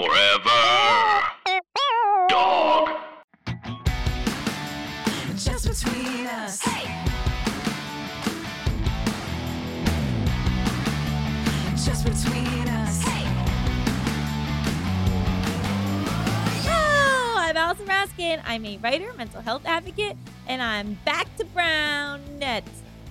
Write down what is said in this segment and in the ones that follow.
Forever. Dog. Just between us. Just between us. Hey. Hello, I'm Allison Raskin. I'm a writer, mental health advocate, and I'm back to brown net,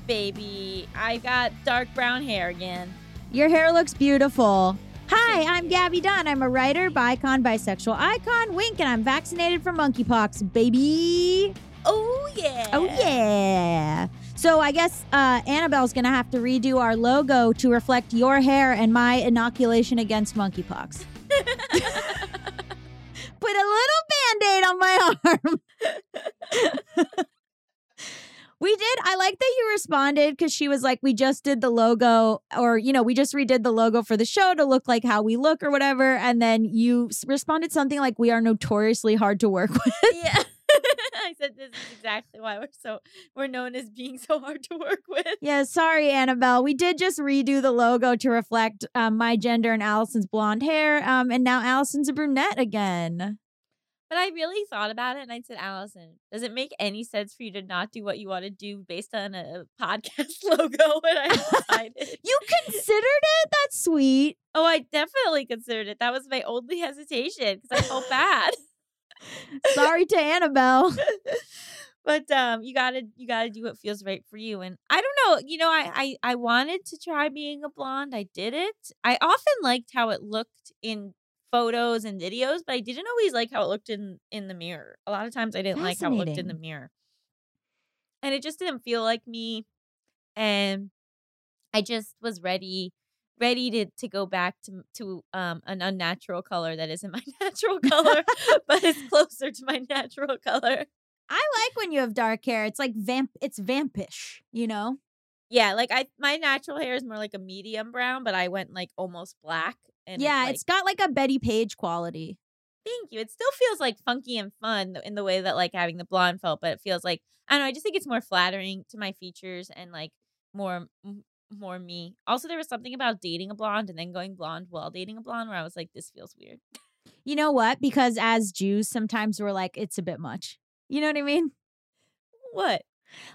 baby. I got dark brown hair again. Your hair looks beautiful. Hi, I'm Gabby Dunn. I'm a writer, bicon, bisexual icon, wink, and I'm vaccinated for monkeypox, baby. Oh yeah. Oh, yeah. So I guess uh, Annabelle's going to have to redo our logo to reflect your hair and my inoculation against monkeypox. Put a little band aid on my arm. we did. I like that you responded because she was like, we just did the logo, or, you know, we just redid the logo for the show to look like how we look or whatever. And then you responded something like, we are notoriously hard to work with. Yeah. I said this is exactly why we're so we're known as being so hard to work with. Yeah, sorry, Annabelle. We did just redo the logo to reflect um, my gender and Allison's blonde hair. Um, and now Allison's a brunette again. But I really thought about it and I said, Allison, does it make any sense for you to not do what you want to do based on a podcast logo? And I decided. You considered it? That's sweet. oh, I definitely considered it. That was my only hesitation because I felt bad. Sorry to Annabelle. but um you gotta you gotta do what feels right for you and i don't know you know I, I i wanted to try being a blonde i did it i often liked how it looked in photos and videos but i didn't always like how it looked in in the mirror a lot of times i didn't like how it looked in the mirror and it just didn't feel like me and i just was ready ready to to go back to to um an unnatural color that isn't my natural color but it's closer to my natural color I like when you have dark hair. It's like vamp. It's vampish. You know. Yeah, like I my natural hair is more like a medium brown, but I went like almost black. And yeah, like, it's got like a Bettie Page quality. thank you. It still feels like funky and fun in the way that like having the blonde felt, but it feels like I don't know. I just think it's more flattering to my features and like more more me. Also, there was something about dating a blonde and then going blonde while dating a blonde where I was like, this feels weird. You know what? Because as Jews, sometimes we're like, it's a bit much. You know what I mean? What?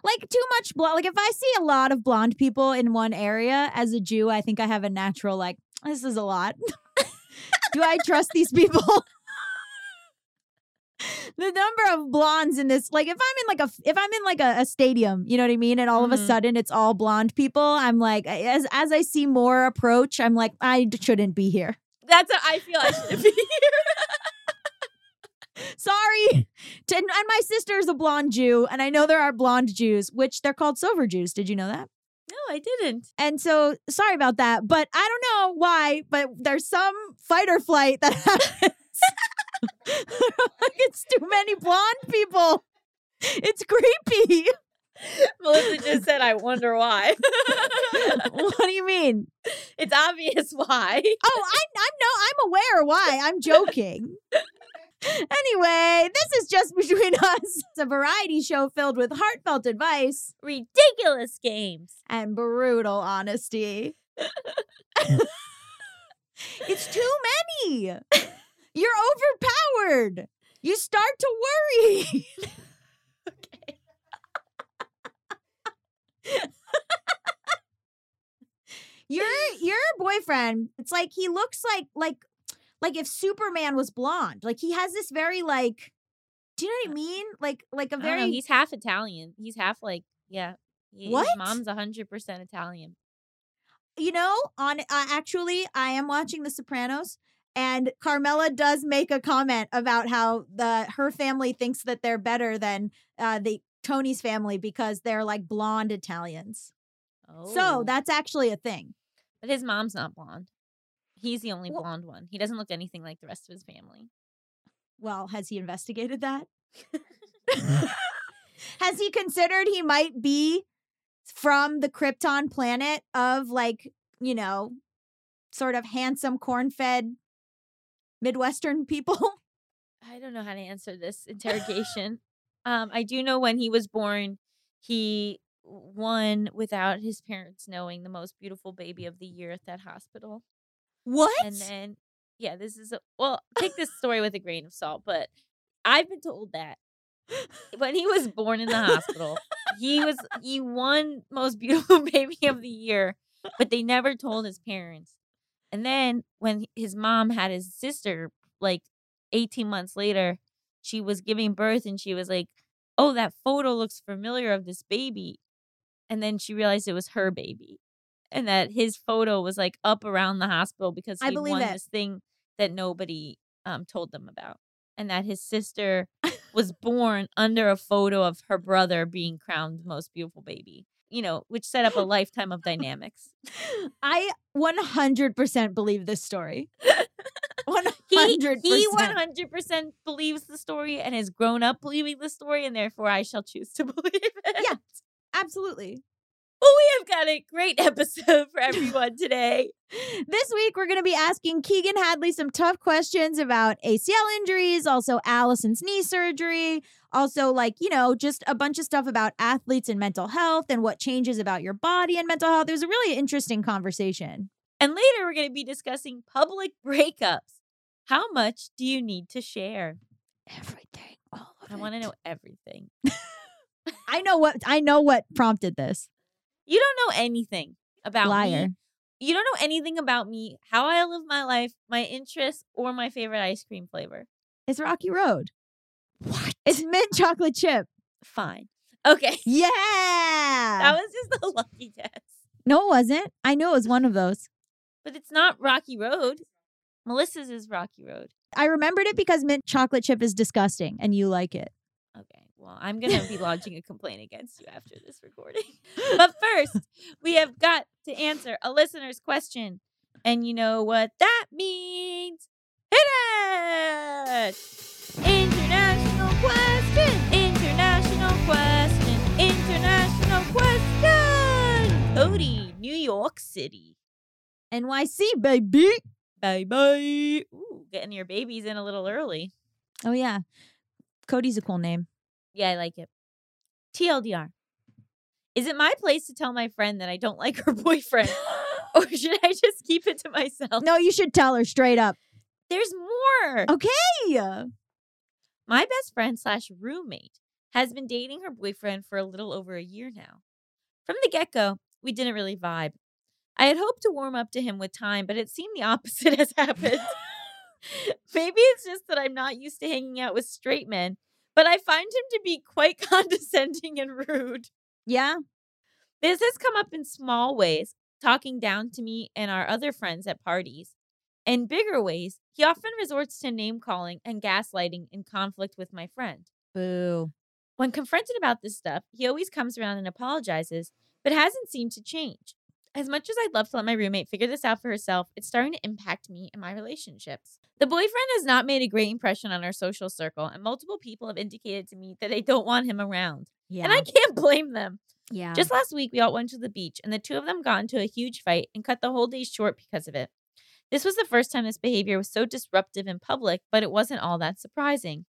Like too much blonde. Like if I see a lot of blonde people in one area as a Jew, I think I have a natural like this is a lot. Do I trust these people? the number of blondes in this like if i'm in like a if i'm in like a, a stadium you know what i mean and all of a Mhm. sudden it's all blonde people i'm like as as i see more approach i'm like i shouldn't be here That's what I feel I should be here. sorry and my sister's a blonde jew and i know there are blonde jews which they're called silver jews did you know that no, I didn't. And so sorry about that, but I don't know why, but there's some fight or flight that happens. like it's too many blonde people. It's creepy. Melissa just said, I wonder why. what do you mean? it's obvious why. Oh, I I know I'm aware why. I'm joking. Anyway, this is just between us. It's a variety show filled with heartfelt advice Ridiculous games. and brutal honesty. it's too many. You're overpowered. You start to worry. Okay. your your boyfriend, it's like he looks like like like if Superman was blonde. Like he has this very like do you know what I mean? Like like a very he's half Italian. He's half like yeah. he- What? His mom's hundred percent Italian. you know, on uh, actually, I am watching The Sopranos, and Carmela does make a comment about how the her family thinks that they're better than uh, the Tony's family because they're like blonde Italians. Oh, So that's actually a thing. but his mom's not blonde. He's the only Well- blonde one. He doesn't look anything like the rest of his family. Well, has he investigated that? has he considered he might be from the Krypton planet of like, you know, sort of handsome corn-fed Midwestern people? I don't know how to answer this interrogation. um, I do know when he was born, he won without his parents knowing the most beautiful baby of the year at that hospital. What? And then yeah, this is a, well, take this story with a grain of salt, but I've been told that when he was born in the hospital, he was he won most beautiful baby of the year, but they never told his parents. And then when his mom had his sister, like 18 months later, she was giving birth and she was like, "Oh, that photo looks familiar of this baby." And then she realized it was her baby. And that his photo was like up around the hospital because I he believe won it. this thing that nobody um told them about. And that his sister was born under a photo of her brother being crowned most beautiful baby. You know, which set up a lifetime of dynamics. I 100% believe this story. 100%. He he one hundred percent believes the story and has grown up believing the story, and therefore I shall choose to believe it. Yeah. Absolutely. Well, we have got a great episode for everyone today. This week, we're going to be asking Keegan Hadley some tough questions about ACL injuries, also Allison's knee surgery, also, like, you know, just a bunch of stuff about athletes and mental health and what changes about your body and mental health. It was a really interesting conversation. And later we're going to be discussing public breakups. How much do you need to share? Everything. All I want to know everything. I know what I know what prompted this. You don't know anything about Liar. me. You don't know anything about me, how I live my life, my interests, or my favorite ice cream flavor. It's Rocky Road. What? It's mint chocolate chip. Fine. Okay. Yeah. That was just a lucky guess. no, it wasn't. I knew it was one of those. But it's not Rocky Road. Melissa's is Rocky Road. I remembered it because mint chocolate chip is disgusting and you like it. Well, I'm going to be lodging a complaint against you after this recording. but first, we have got to answer a listener's question. And you know what that means? Hit it! International question! International question! International question! Cody, New York City. NYC, baby. Bye bye. Ooh, getting your babies in a little early. Oh, yeah. Cody's a cool name. Yeah, I like it. TLDR. Is it my place to tell my friend that I don't like her boyfriend? or should I just keep it to myself? No, you should tell her straight up. There's more. Okay. My best friend slash roommate has been dating her boyfriend for a little over a year now. From the get go, we didn't really vibe. I had hoped to warm up to him with time, but it seemed the opposite has happened. Maybe it's just that I'm not used to hanging out with straight men, but I find him to be quite condescending and rude. Yeah. This has come up in small ways, talking down to me and our other friends at parties. In bigger ways, he often resorts to name calling and gaslighting in conflict with my friend. Boo. When confronted about this stuff, he always comes around and apologizes, but hasn't seemed to change. As much as I'd love to let my roommate figure this out for herself, it's starting to impact me and my relationships. The boyfriend has not made a great impression on our social circle, and multiple people have indicated to me that they don't want him around. Yeah. And I can't blame them. yeah. Just last week, we all went to the beach, and the two of them got into a huge fight and cut the whole day short because of it. This was the first time this behavior was so disruptive in public, but it wasn't all that surprising.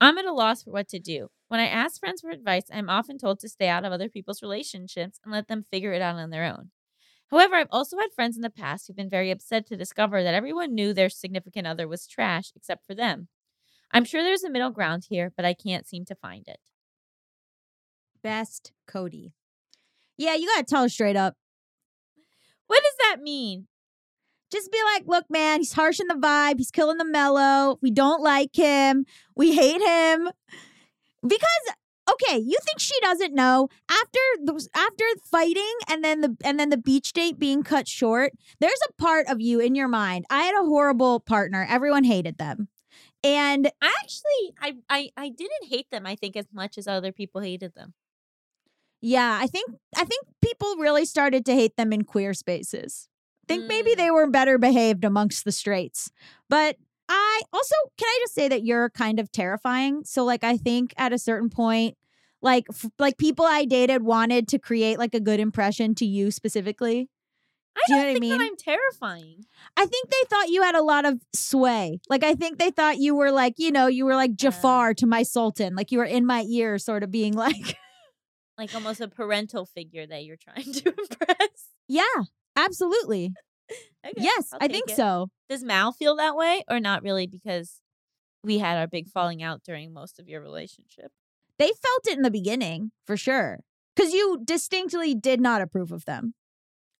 I'm at a loss for what to do. When I ask friends for advice, I'm often told to stay out of other people's relationships and let them figure it out on their own. However, I've also had friends in the past who've been very upset to discover that everyone knew their significant other was trash except for them. I'm sure there's a middle ground here, but I can't seem to find it. best Cody. Yeah, you gotta tell her straight up. What does that mean? Just be like, look, man, he's harsh in the vibe. He's killing the mellow. We don't like him. We hate him. Because okay, you think she doesn't know after those after fighting and then the and then the beach date being cut short, there's a part of you in your mind. I had a horrible partner. Everyone hated them. And I actually I, I I didn't hate them, I think, as much as other people hated them. yeah, I think I think people really started to hate them in queer spaces. I think maybe Mm. they were better behaved amongst the straights. But I also can I just say that you're kind of terrifying. So like I think at a certain point like f- like people I dated wanted to create like a good impression to you specifically. I Do you don't know what I think that mean? I'm terrifying. I think they thought you had a lot of sway. Like I think they thought you were like, you know, you were like Jafar to my sultan. Like you were in my ear sort of being like, Like almost a parental figure that you're trying to impress. yeah, absolutely. Okay, yes, I'll I think it. so. Does Mal feel that way or not really because we had our big falling out during most of your relationship? They felt it in the beginning for sure. Because you distinctly did not approve of them.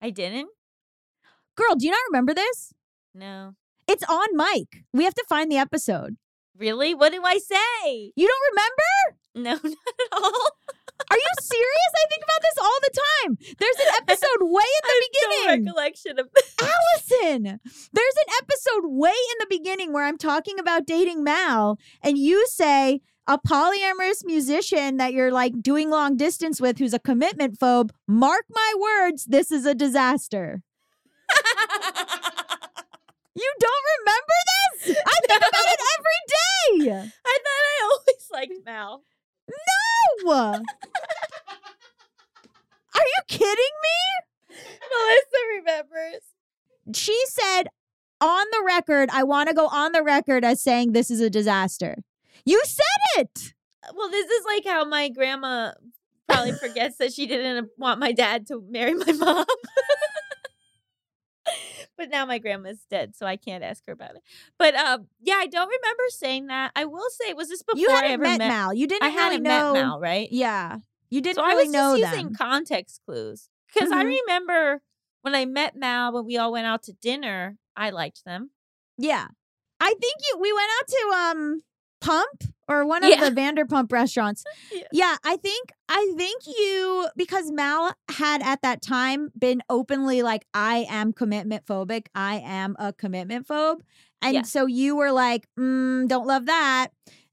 I didn't? Girl, do you not remember this? No. It's on mic. We have to find the episode. Really? What do I say? You don't remember? No, not at all. Are you serious? I think about this all the time. There's an episode way in the No beginning. recollection of Allison, there's an episode way in the beginning where I'm talking about dating Mal, and you say a polyamorous musician that you're like doing long distance with who's a commitment phobe. Mark my words, this is a disaster. You don't remember this? I think about it every day. I thought I always liked Mal. No. Are you kidding me? Melissa remembers. She said on the record, I want to go on the record as saying this is a disaster. You said it. Well, this is like how my grandma probably forgets that she didn't want my dad to marry my mom. but now my grandma's dead, so I can't ask her about it. But um, yeah, I don't remember saying that. I will say, was this before You hadn't ever met, met? Mal. You didn't I really hadn't know. met Mal, right? Yeah. You didn't so I was know just using them. context clues because I Mhm. remember when I met Mal when we all went out to dinner. I liked them. Yeah. I think you we went out to um Pump or one of Yeah. the Vanderpump restaurants. Yeah. Yeah, I think I think you because Mal had at that time been openly like I am commitment phobic. I am a commitment phobe. And Yeah. so you were like, mm, don't love that.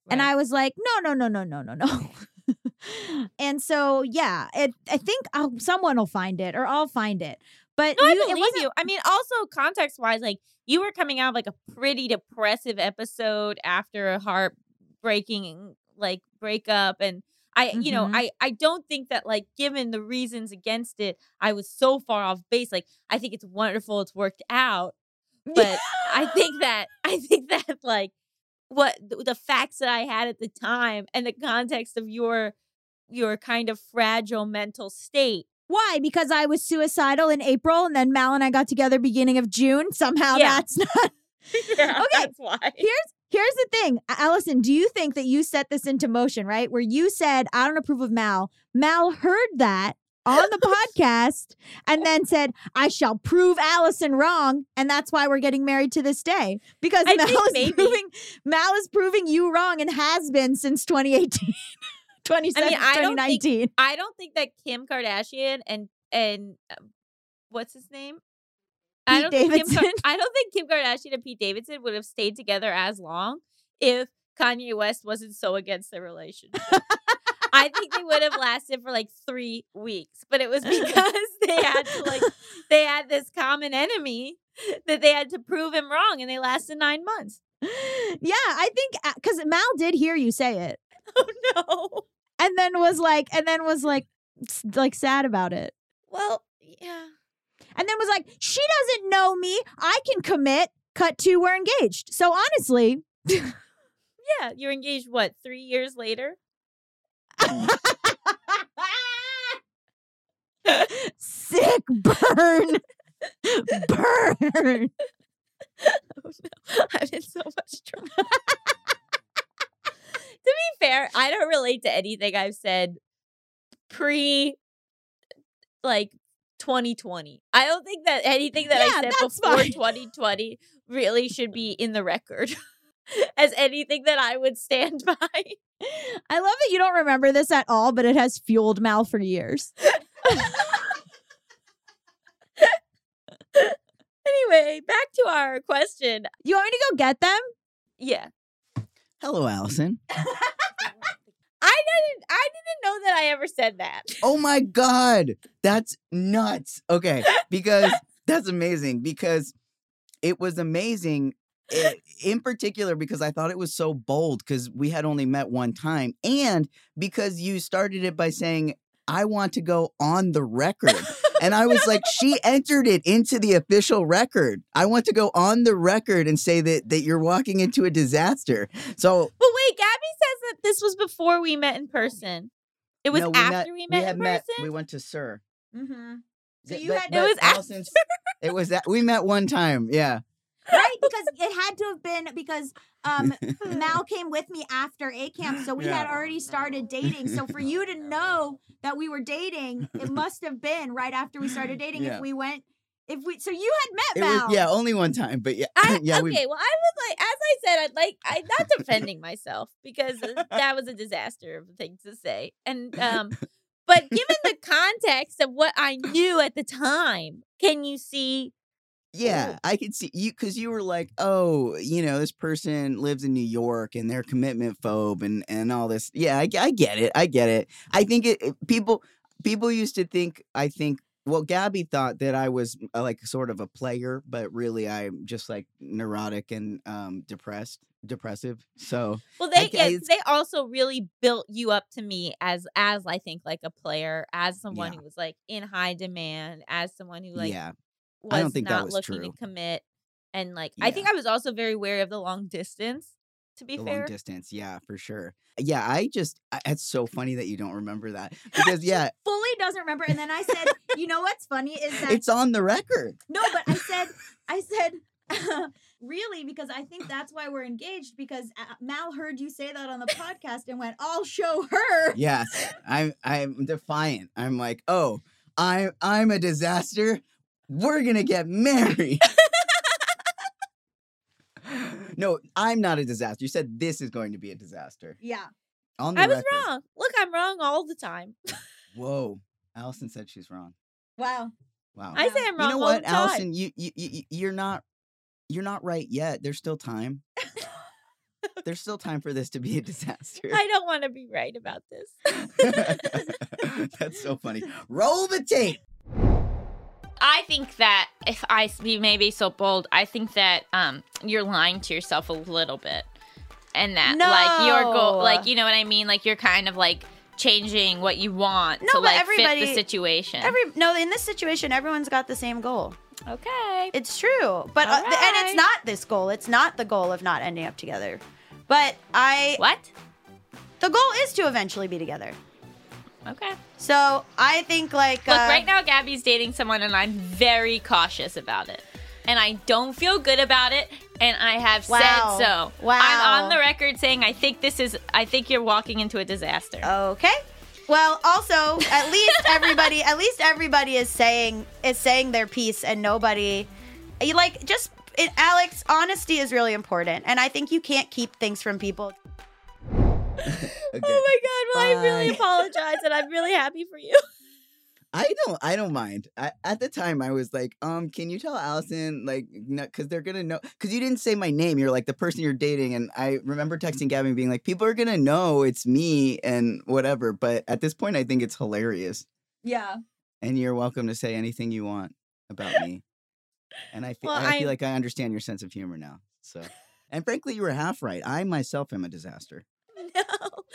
And I was like, no, no, no, no, no, no, no. and so yeah, it, I think I'll, someone will find it or I'll find it. But No, I you, it believe you. I mean, also context wise, like you were coming out of like a pretty depressive episode after a heartbreaking like breakup, and I, you know, Mhm. I, I don't think that like given the reasons against it, I was so far off base. Like I think it's wonderful, it's worked out, but I think that I think that like what the, the facts that I had at the time and the context of your your kind of fragile mental state Why? Because I was suicidal in April and then Mal and I got together beginning of June. Somehow Yeah. that's not. yeah, Okay, that's why. Here's here's the thing. Allison, do you think that you set this into motion, right? Where you said, I don't approve of Mal. Mal heard that on the podcast and then said, I shall prove Allison wrong. And that's why we're getting married to this day. Because I Mal is maybe. proving Mal is proving you wrong and has been since 2018. 2017, I don't think- I don't think that Kim Kardashian and and um, what's his name? I Pete don't think Kim Davidson. I don't think Kim Kardashian and Pete Davidson would have stayed together as long if Kanye West wasn't so against their relationship. I think they would have lasted for like three weeks, but it was because they had to like they had this common enemy that they had to prove him wrong, and they lasted nine months. Yeah, I think because Mal did hear you say it, Oh no! and then was like, and then was like, like sad about it, Well, yeah. and then was like, she doesn't know me. I can commit. Cut two, we're engaged. So honestly, Yeah, you're engaged what, three years later? sick burn, burn. Oh no, I'm in so much trouble. To be fair, I don't relate to anything I've said pre like 2020. I don't think that anything that Yeah, I said before fine. 2020 really should be in the record as anything that I would stand by. I love that you don't remember this at all, but it has fueled Mal for years. Anyway, back to our question. You want me to go get them? Yeah. Hello, Allison. I didn't I didn't know that I ever said that. Oh my God. That's nuts. Okay. Because that's amazing. Because it was amazing i- in particular because I thought it was so bold because we had only met one time. And because you started it by saying, I want to go on the record. And I was like, she entered it into the official record. I want to go on the record and say that that you're walking into a disaster. So But wait, Gabby says that this was before we met in person. It was no, after we met had in person. We went to SUR. Mm-hmm. So you but- had- It was Allison's- it was that we met one time. Yeah. Right? Because it had to have been because um Mal came with me after A-Camp, so we had already started dating. So for you to know that we were dating, it must have been right after we started dating. Yeah. If we went, if we, so you had met It Mal. was yeah, only one time, but yeah, I, yeah, okay, we well, I was like, as I said, I'd like, I'm not defending myself because uh, that was a disaster of a thing to say. And, um, but given the context of what I knew at the time, can you see? Yeah, I could see you because you were like, oh, you know, this person lives in New York and they're commitment phobe and and all this. Yeah, I, I get it. I get it. I think it, it- people people used to think. I think. Well, Gabby thought that I was uh, like sort of a player, but really I'm just like neurotic and um depressed, depressive. So Well, they I- yeah, it's- they also really built you up to me as as I think like a player, as someone Yeah. who was like in high demand, as someone who like yeah, was I don't think that was looking true. to commit. And like I think I was also very wary of the long distance. To be the fair, long distance. Yeah, for sure. Yeah, I just I, it's so funny that you don't remember that because yeah, fully doesn't remember. And then I said, you know what's funny is that it's on the record. no, but I said, I said. Really, because I think that's why we're engaged. Because uh, Mal heard you say that on the podcast and went, "I'll show her." Yes, I'm I'm defiant. I'm like, oh, I'm. I'm a disaster. We're gonna get married. no, I'm not a disaster. You said this is going to be a disaster. Yeah. On the I was record. wrong. Look, I'm wrong all the time. Whoa, Allison said she's wrong. Wow. Wow. I say I'm wrong. you know all what, the time. Allison? You, you you you're not you're not right yet. There's still time. There's still time for this to be a disaster. I don't want to be right about this. That's so funny. Roll the tape. I think that if I s- be maybe so bold, I think that um you're lying to yourself a little bit, and that like your goal, like you know what I mean, like you're kind of like changing what you want No, to but like fit everybody- the situation. Every no, in this situation, everyone's got the same goal. okay, It's true, but uh, and it's not this goal. It's not the goal of not ending up together. But I, what? the goal is to eventually be together. Okay. So I think like Look, uh, right now Gabby's dating someone, and I'm very cautious about it, and I don't feel good about it. And I have Wow. said so. Wow. I'm on the record saying I think this is. I think you're walking into a disaster. Okay. Well, also, at least everybody, at least everybody is saying is saying their piece, and nobody, you like just it, Alex. Honesty is really important, and I think you can't keep things from people. Okay. Oh my god! Well, I really apologize, and I'm really happy for you. I don't. I don't mind. I, at the time, I was like, um, can you tell Allison, like, because they're gonna know, because you didn't say my name. You're like the person you're dating, and I remember texting Gavin being like, people are gonna know it's me and whatever. But at this point, I think it's hilarious, Yeah. and you're welcome to say anything you want about me. And I feel, Well, I feel I- like I understand your sense of humor now. So, and frankly, you were half right. I myself am a disaster. No,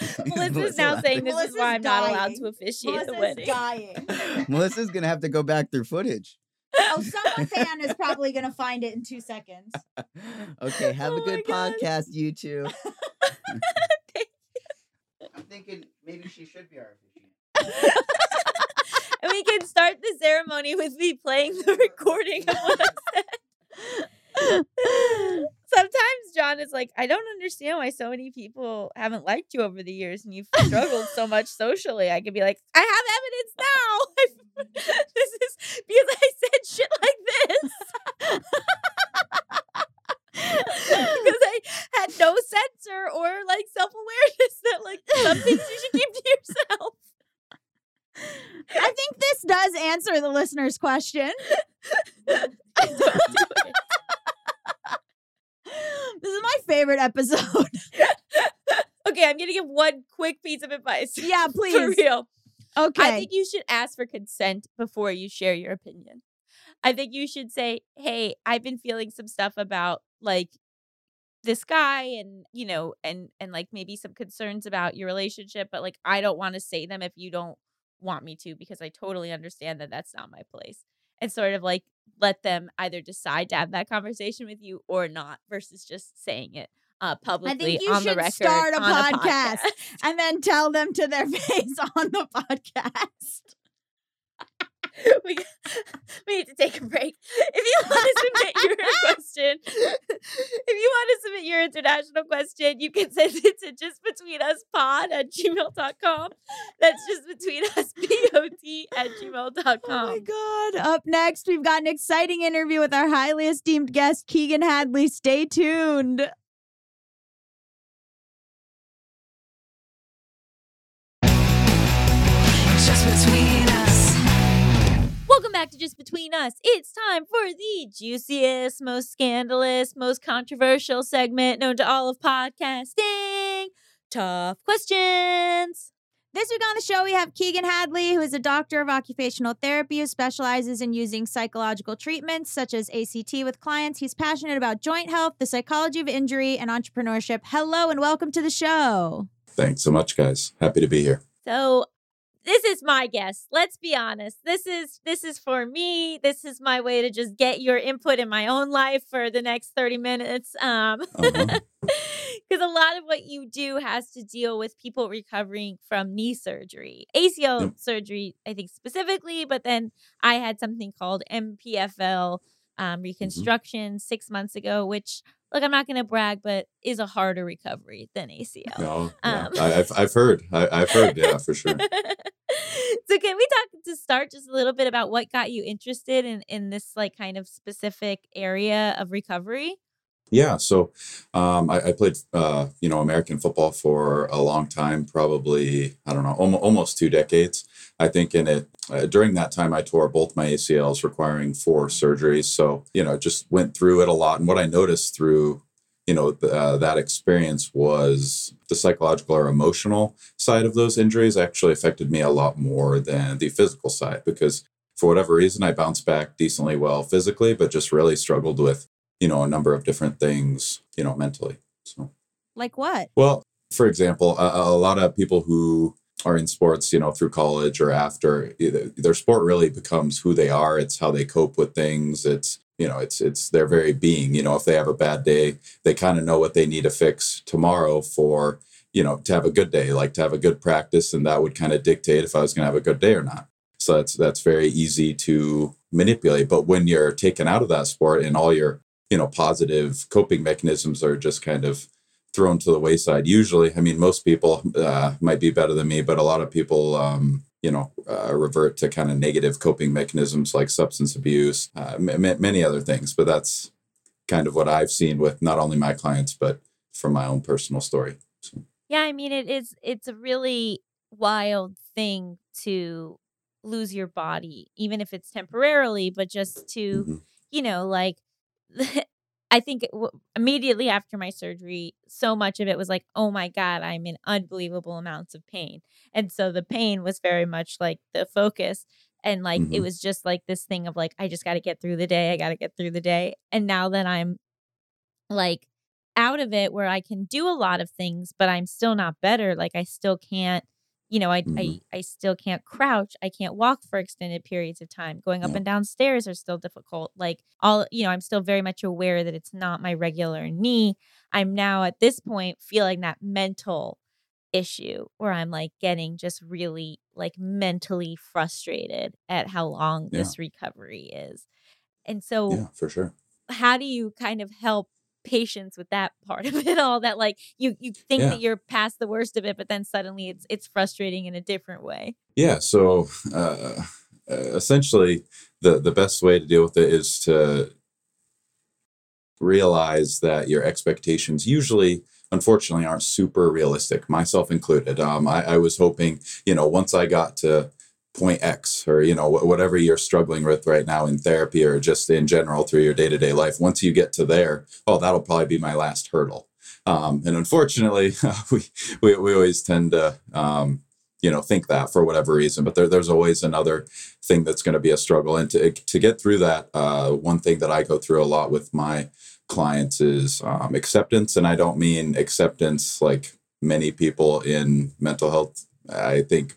Melissa's Melissa now saying this is why I'm not allowed to officiate the Melissa's wedding. dying. Melissa's gonna have to go back through footage. Oh, some fan is probably gonna find it in two seconds. okay, have Oh a good podcast, you two. Thank I'm thinking maybe she should be our officiant. and we can start the ceremony with me playing the recording of what I said. Sometimes John is like, I don't understand why so many people haven't liked you over the years and you've struggled so much socially. I could be like, I have evidence now. this is because I said shit like this. because I had no censor or like self awareness that like some things you should keep to yourself. I think this does answer the listener's question. Do. This is my favorite episode. Okay, I'm gonna give one quick piece of advice. yeah, please. For real. Okay. I think you should ask for consent before you share your opinion. I think you should say, "Hey, I've been feeling some stuff about like this guy and, you know, and and like maybe some concerns about your relationship, but like I don't want to say them if you don't want me to because I totally understand that that's not my place." And sort of like let them either decide to have that conversation with you or not versus just saying it uh publicly I think you on the should record start a on podcast. and then tell them to their face on the podcast. we, we need to take a break. If you want to submit your question, if you want to submit your international question, you can send it to justbetweenuspod at gmail.com. That's just between us, P-O-D at Oh my God. Up next, we've got an exciting interview with our highly esteemed guest, Keegan Hadley. Stay tuned. Just between us. Welcome back to Just Between Us. It's time for the juiciest, most scandalous, most controversial segment known to all of podcasting. Tough questions. This week on the show, we have Keegan Hadley, who is a doctor of occupational therapy who specializes in using psychological treatments such as ACT with clients. He's passionate about joint health, the psychology of injury, and entrepreneurship. Hello, and welcome to the show. Thanks so much, guys. Happy to be here. So this is my guess. Let's be honest. This is this is for me. This is my way to just get your input in my own life for the next 30 minutes. Um Uh-huh. because a lot of what you do has to deal with people recovering from knee surgery, ACL Yep. surgery, I think specifically, but then I had something called MPFL um, reconstruction six months ago, which, look, I'm not going to brag, but is a harder recovery than ACL. No, yeah. Um. I, I've, I've heard. I, I've heard. Yeah, for sure. so can we talk to start just a little bit about what got you interested in in this like kind of specific area of recovery? Yeah. So, um, I, I played, uh, you know, American football for a long time. Probably, I don't know, almost, two decades. I think in it uh, during that time, I tore both my ACLs, requiring four surgeries. So, you know, just went through it a lot. And what I noticed through you know uh, that experience was the psychological or emotional side of those injuries actually affected me a lot more than the physical side because for whatever reason i bounced back decently well physically but just really struggled with you know a number of different things you know mentally so Like what? well, for example, a, a lot of people who are in sports, you know, through college or after, either- their sport really becomes who they are. It's how they cope with things. It's you know, it's it's their very being. You know, if they have a bad day, they kind of know what they need to fix tomorrow for you know to have a good day, like to have a good practice, and that would kind of dictate if I was going to have a good day or not. So that's that's very easy to manipulate. But when you're taken out of that sport and all your you know positive coping mechanisms are just kind of thrown to the wayside. Usually, I mean, most people uh, might be better than me, but a lot of people, um, you know, uh, revert to kind of negative coping mechanisms like substance abuse, uh, m- m- many other things. But that's kind of what I've seen with not only my clients, but from my own personal story. So, Yeah, I mean it is it's a really wild thing to lose your body, even if it's temporarily, but just to, mhm. you know, like I think w- immediately after my surgery, so much of it was like, oh my God, I'm in unbelievable amounts of pain. And so the pain was very much like the focus. And like it Mhm. was just like this thing of like, I just got to get through the day. I got to get through the day. And now that I'm like out of it where I can do a lot of things, but I'm still not better. Like I still can't, you know, I I, Mhm. I still can't crouch. I can't walk for extended periods of time. Going up Yeah. and down stairs are still difficult. Like all, you know, I'm still very much aware that it's not my regular knee. I'm now at this point feeling that mental issue where I'm like getting just really like mentally frustrated at how long Yeah. this recovery is. And so yeah, for sure. how do you kind of help patients with that part of it all that like you you think Yeah. that you're past the worst of it but then suddenly it's it's frustrating in a different way Yeah. So uh, essentially, the the best way to deal with it is to realize that your expectations usually unfortunately aren't super realistic myself included um, I, I was hoping you know once i got to point x or you know whatever you're struggling with right now in therapy or just in general through your day-to-day life once you get to there oh that'll probably be my last hurdle. Um, and unfortunately we, we we always tend to um, you know think that for whatever reason but there, there's always another thing that's going to be a struggle. And to, to get through that uh, one thing that i go through a lot with my clients is um, acceptance. And i don't mean acceptance like many people in mental health. I think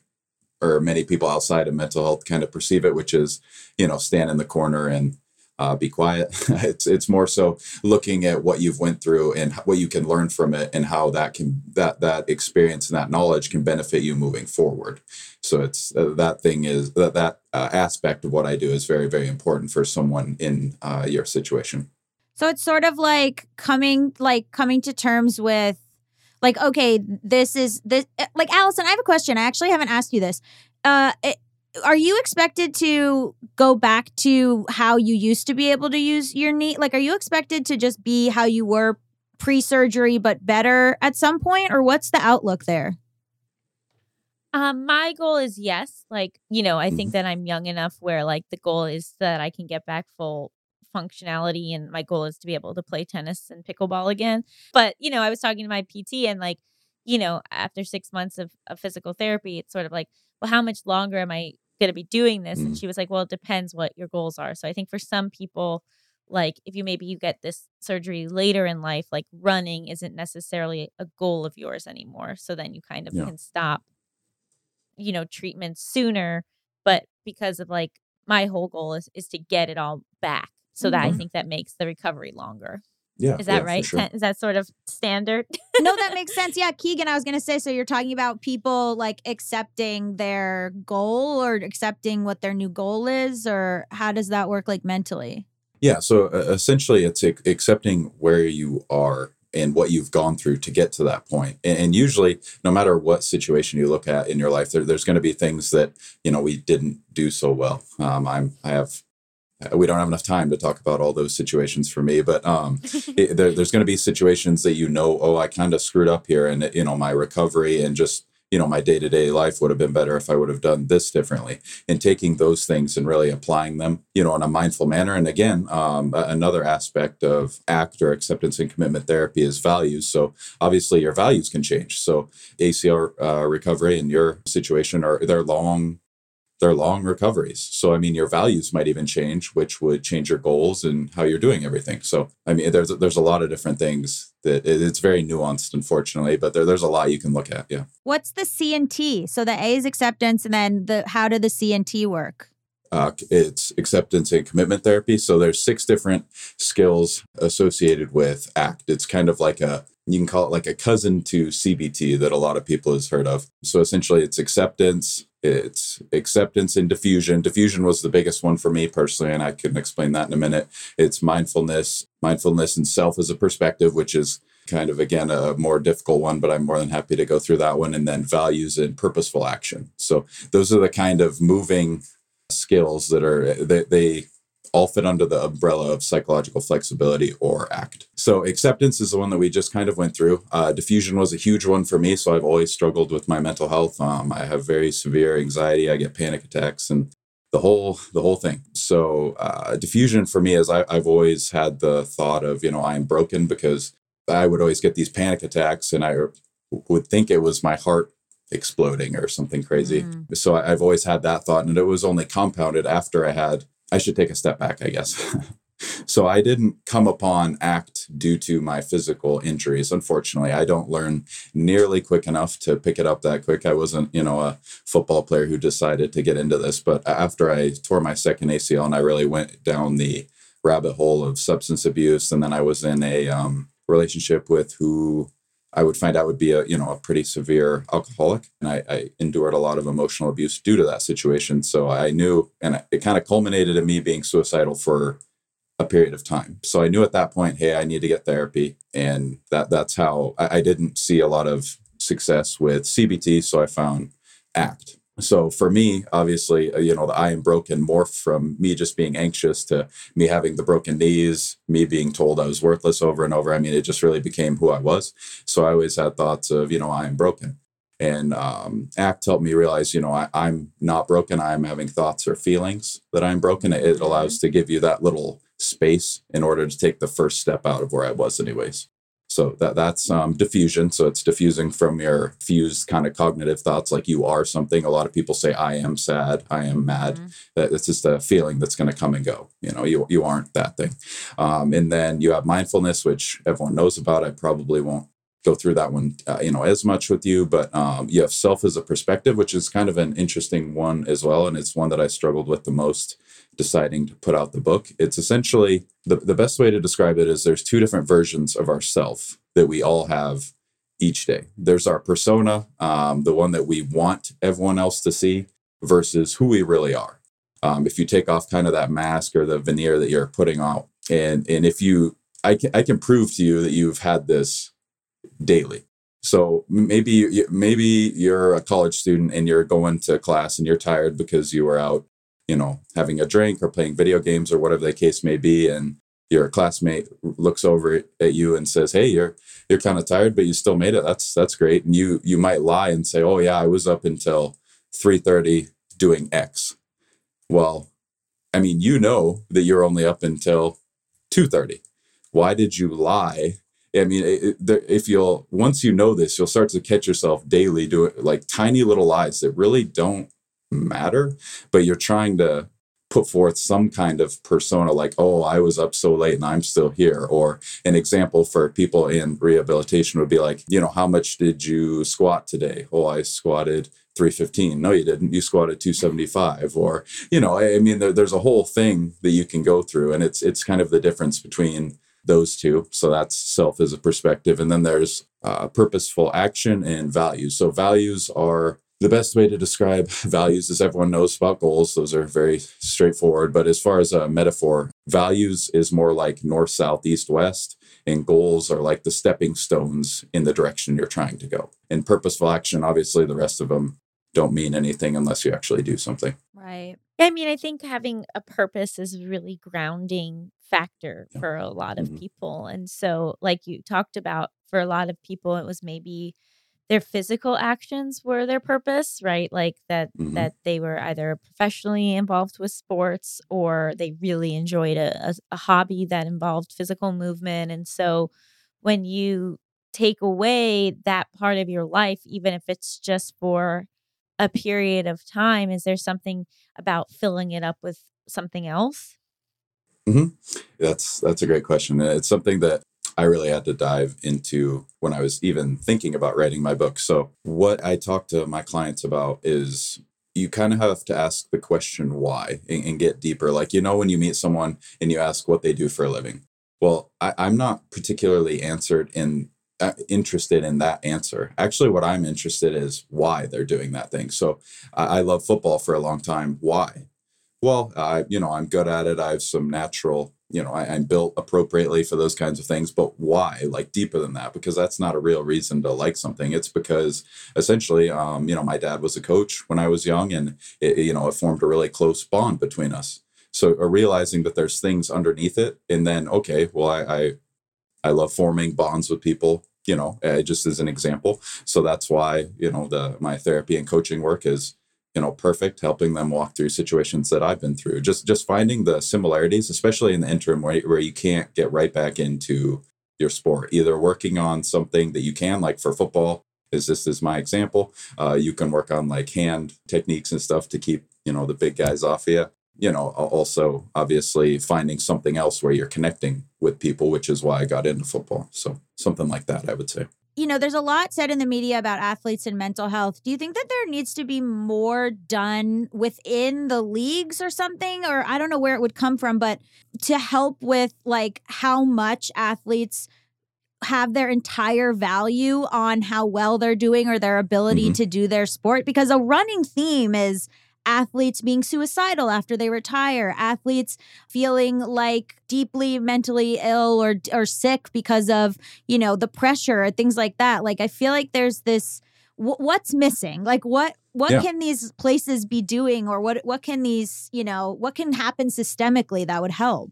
or many people outside of mental health kind of perceive it which is you know stand in the corner and uh, be quiet. it's it's more so looking at what you've went through and what you can learn from it, and how that can that that experience and that knowledge can benefit you moving forward. So it's uh, that thing is that that uh, aspect of what I do is very very important for someone in uh, your situation. So it's sort of like coming like coming to terms with like okay, this is this eh, like Allison, I have a question. I actually haven't asked you this. Uh it, are you expected to go back to how you used to be able to use your knee? Like are you expected to just be how you were pre-surgery but better at some point or what's the outlook there? Um, my goal is yes. Like, you know, I think Mhm. that I'm young enough where like the goal is that I can get back full functionality and my goal is to be able to play tennis and pickleball again. But, you know, I was talking to my PT and like, you know, after six months of, of physical therapy, it's sort of like, well, how much longer am I gonna be doing this? And mm. she was like, Well, it depends what your goals are. So I think for some people, like if you maybe you get this surgery later in life, like running isn't necessarily a goal of yours anymore. So then you kind of Yeah. can stop you know treatment sooner but because of like my whole goal is is to get it all back so that i Mhm. think that makes the recovery longer Yeah, is that for right sure. Is that sort of standard no, that makes sense. Yeah, Keegan, I was gonna say. So you're talking about people like accepting their goal or accepting what their new goal is, or how does that work like mentally? Yeah, so uh, essentially, it's ac- accepting where you are and what you've gone through to get to that point. And, and usually, no matter what situation you look at in your life, there, there's going to be things that you know we didn't do so well. Um, I'm I have. Uh, We don't have enough time to talk about all those situations for me, but um, it, there, there's going to be situations that you know, oh, I kind of screwed up here, and you know, my recovery and just you know, my day to day life would have been better if I would have done this differently. And taking those things and really applying them, you know, in a mindful manner. And again, um, another aspect of ACT or acceptance and commitment therapy is values. So obviously, your values can change. So ACL uh, recovery in your situation are they're long they're long recoveries. So I mean, your values might even change, which would change your goals and how you're doing everything. So I mean, there's there's a lot of different things that it's very nuanced, unfortunately, but there, there's a lot you can look at. Yeah. What's the C and T? So the A is acceptance, and then the how do the C and T work? uh, it's acceptance and commitment therapy. So there's six different skills associated with ACT. It's kind of like a you can call it like a cousin to CBT that a lot of people has heard of. So essentially, it's acceptance. It's acceptance and defusion. Defusion was the biggest one for me personally, and I can explain that in a minute. It's mindfulness, mindfulness and self as a perspective, which is kind of again a more difficult one, but I'm more than happy to go through that one. And then values and purposeful action. So those are the kind of moving skills that are they, they all fit under the umbrella of psychological flexibility or act so acceptance is the one that we just kind of went through uh, defusion was a huge one for me so i've always struggled with my mental health um, i have very severe anxiety i get panic attacks and the whole the whole thing so uh, defusion for me is I, i've always had the thought of you know i'm broken because i would always get these panic attacks and i would think it was my heart exploding or something crazy Mm. so I, I've always had that thought, and it was only compounded after I had. I should take a step back, I guess. so I didn't come upon ACT due to my physical injuries. Unfortunately, I don't learn nearly quick enough to pick it up that quick. I wasn't, you know, a football player who decided to get into this, but after I tore my second ACL and I really went down the rabbit hole of substance abuse, and then I was in a um, relationship with who I would find out would be a you know a pretty severe alcoholic, and I, I endured a lot of emotional abuse due to that situation. So I knew, and it kind of culminated in me being suicidal for a period of time. So I knew at that point, hey, I need to get therapy, and that that's how I, I didn't see a lot of success with CBT. So I found ACT. So for me, obviously, uh, you know, the I am broken morphed from me just being anxious to me having the broken knees, me being told I was worthless over and over. I mean, it just really became who I was. So I always had thoughts of, you know, I am broken. And um, ACT helped me realize, you know, I, I'm not broken. I'm having thoughts or feelings that I'm broken. It allows to give you that little space in order to take the first step out of where I was, anyways. So that that's um, defusion. So it's defusing from your fused kind of cognitive thoughts, like you are something. A lot of people say, "I am sad," "I am mad." That it's just a feeling that's going to come and go. You know, you you aren't that thing. Um, and then you have mindfulness, which everyone knows about. I probably won't go through that one, uh, you know, as much with you. But um, you have self as a perspective, which is kind of an interesting one as well, and it's one that I struggled with the most deciding to put out the book. It's essentially the, the best way to describe it is there's two different versions of ourself that we all have each day. There's our persona, um, the one that we want everyone else to see, versus who we really are. Um, if you take off kind of that mask or the veneer that you're putting on, and and if you, I can I can prove to you that you've had this daily. So maybe maybe you're a college student and you're going to class and you're tired because you were out, you know, having a drink or playing video games or whatever the case may be, and your classmate looks over at you and says, "Hey, you're you're kind of tired, but you still made it. That's that's great." And you you might lie and say, "Oh yeah, I was up until 3:30 doing X." Well, I mean, you know that you're only up until 2:30. Why did you lie? I mean, if you'll once you know this, you'll start to catch yourself daily doing like tiny little lies that really don't matter, but you're trying to put forth some kind of persona like, oh, I was up so late and I'm still here. Or an example for people in rehabilitation would be like, you know, how much did you squat today? Oh, I squatted 315. No, you didn't. You squatted 275. Or, you know, I mean, there, there's a whole thing that you can go through. And it's it's kind of the difference between those two. So that's self as a perspective. And then there's uh, purposeful action and values. So values are the best way to describe values is everyone knows about goals. Those are very straightforward. But as far as a metaphor, values is more like north, south, east, west. And goals are like the stepping stones in the direction you're trying to go. And purposeful action, obviously, the rest of them don't mean anything unless you actually do something. Right. I mean, I think having a purpose is a really grounding factor Yeah. for a lot of Mhm. people. And so, like you talked about, for a lot of people, it was maybe their physical actions were their purpose, right? Like that Mhm. that they were either professionally involved with sports or they really enjoyed a, a, a hobby that involved physical movement. And so, when you take away that part of your life, even if it's just for a period of time, is there something about filling it up with something else? That's that's a great question. It's something that I really had to dive into when I was even thinking about writing my book. So what I talk to my clients about is you kind of have to ask the question why and, and get deeper. Like you know when you meet someone and you ask what they do for a living. Well, I, I'm not particularly answered in uh, interested in that answer. Actually, what I'm interested is why they're doing that thing. So I, I love football for a long time. Why? Well, I, you know, I'm good at it. I have some natural, you know, I, I'm built appropriately for those kinds of things. But why? Like deeper than that, because that's not a real reason to like something. It's because essentially, um, you know, my dad was a coach when I was young, and it, you know, it formed a really close bond between us. So uh, realizing that there's things underneath it, and then okay, well, I, I, I love forming bonds with people. You know, uh, just as an example. So that's why you know the my therapy and coaching work is you know perfect helping them walk through situations that i've been through. Just just finding the similarities especially in the interim where, where you can't get right back into your sport. Either working on something that you can like for football is this is my example uh, you can work on like hand techniques and stuff to keep you know the big guys off of you you know also obviously finding something else where you're connecting with people which is why i got into football. So something like that i would say you know, there's a lot said in the media about athletes and mental health. Do you think that there needs to be more done within the leagues or something? Or I don't know where it would come from, but to help with like how much athletes have their entire value on how well they're doing or their ability Mhm. to do their sport? Because a running theme is athletes being suicidal after they retire, athletes feeling like deeply mentally ill or or sick because of you know the pressure or things like that like i feel like there's this wh- what's missing like what what Yeah. can these places be doing or what what can these you know what can happen systemically that would help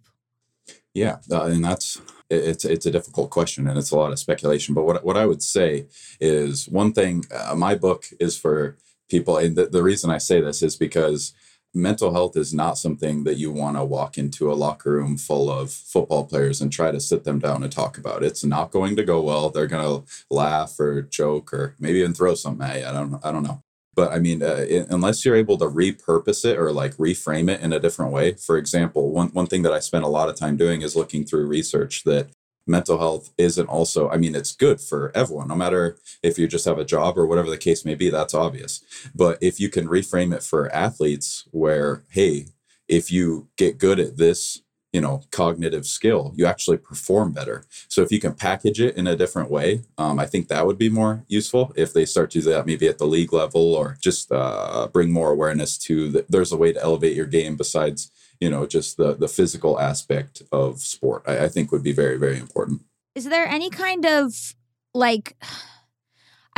Yeah, uh, and that's it's it's a difficult question and it's a lot of speculation. But what what I would say is one thing. Uh, my book is for people, and the, the reason I say this is because mental health is not something that you want to walk into a locker room full of football players and try to sit them down and talk about. It's not going to go well. They're going to laugh or joke or maybe even throw something at you. I don't I don't know. But I mean, uh, i- unless you're able to repurpose it or like reframe it in a different way. For example, one, one thing that I spent a lot of time doing is looking through research that mental health isn't also, I mean, it's good for everyone, no matter if you just have a job or whatever the case may be, that's obvious. But if you can reframe it for athletes where, hey, if you get good at this you know cognitive skill you actually perform better so if you can package it in a different way um, i think that would be more useful if they start to do that maybe at the league level or just uh, bring more awareness to that there's a way to elevate your game besides you know just the the physical aspect of sport I, I think would be very very important. Is there any kind of like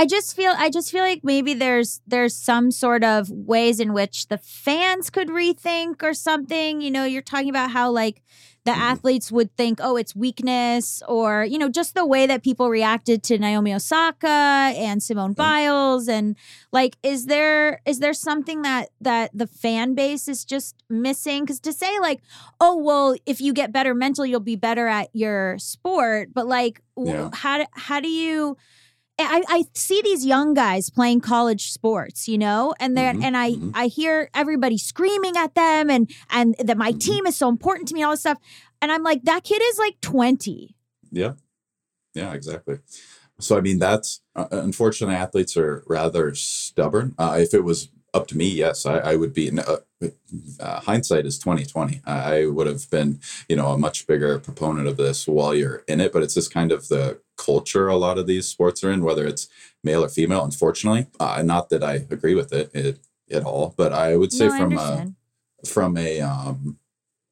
I just feel I just feel like maybe there's there's some sort of ways in which the fans could rethink or something. You know, you're talking about how like the Mhm. athletes would think, oh, it's weakness, or you know, just the way that people reacted to Naomi Osaka and Simone Biles, and like, is there is there something that that the fan base is just missing? Because to say like, oh, well, if you get better mental, you'll be better at your sport, but like, w- Yeah. how how do you? I, I see these young guys playing college sports, you know, and they're Mhm, and I mhm. I hear everybody screaming at them and and that my Mhm. team is so important to me, all this stuff, and I'm like, that kid is like 20. Yeah. Yeah, exactly. So, I mean, that's uh, unfortunately, athletes are rather stubborn. Uh, if it was up to me, yes, I, I would be. Uh, uh, hindsight is twenty twenty. I, I would have been, you know, a much bigger proponent of this while you're in it. But it's just kind of the culture a lot of these sports are in, whether it's male or female. Unfortunately, uh, not that I agree with it, it at all, but I would say No, from a from a um,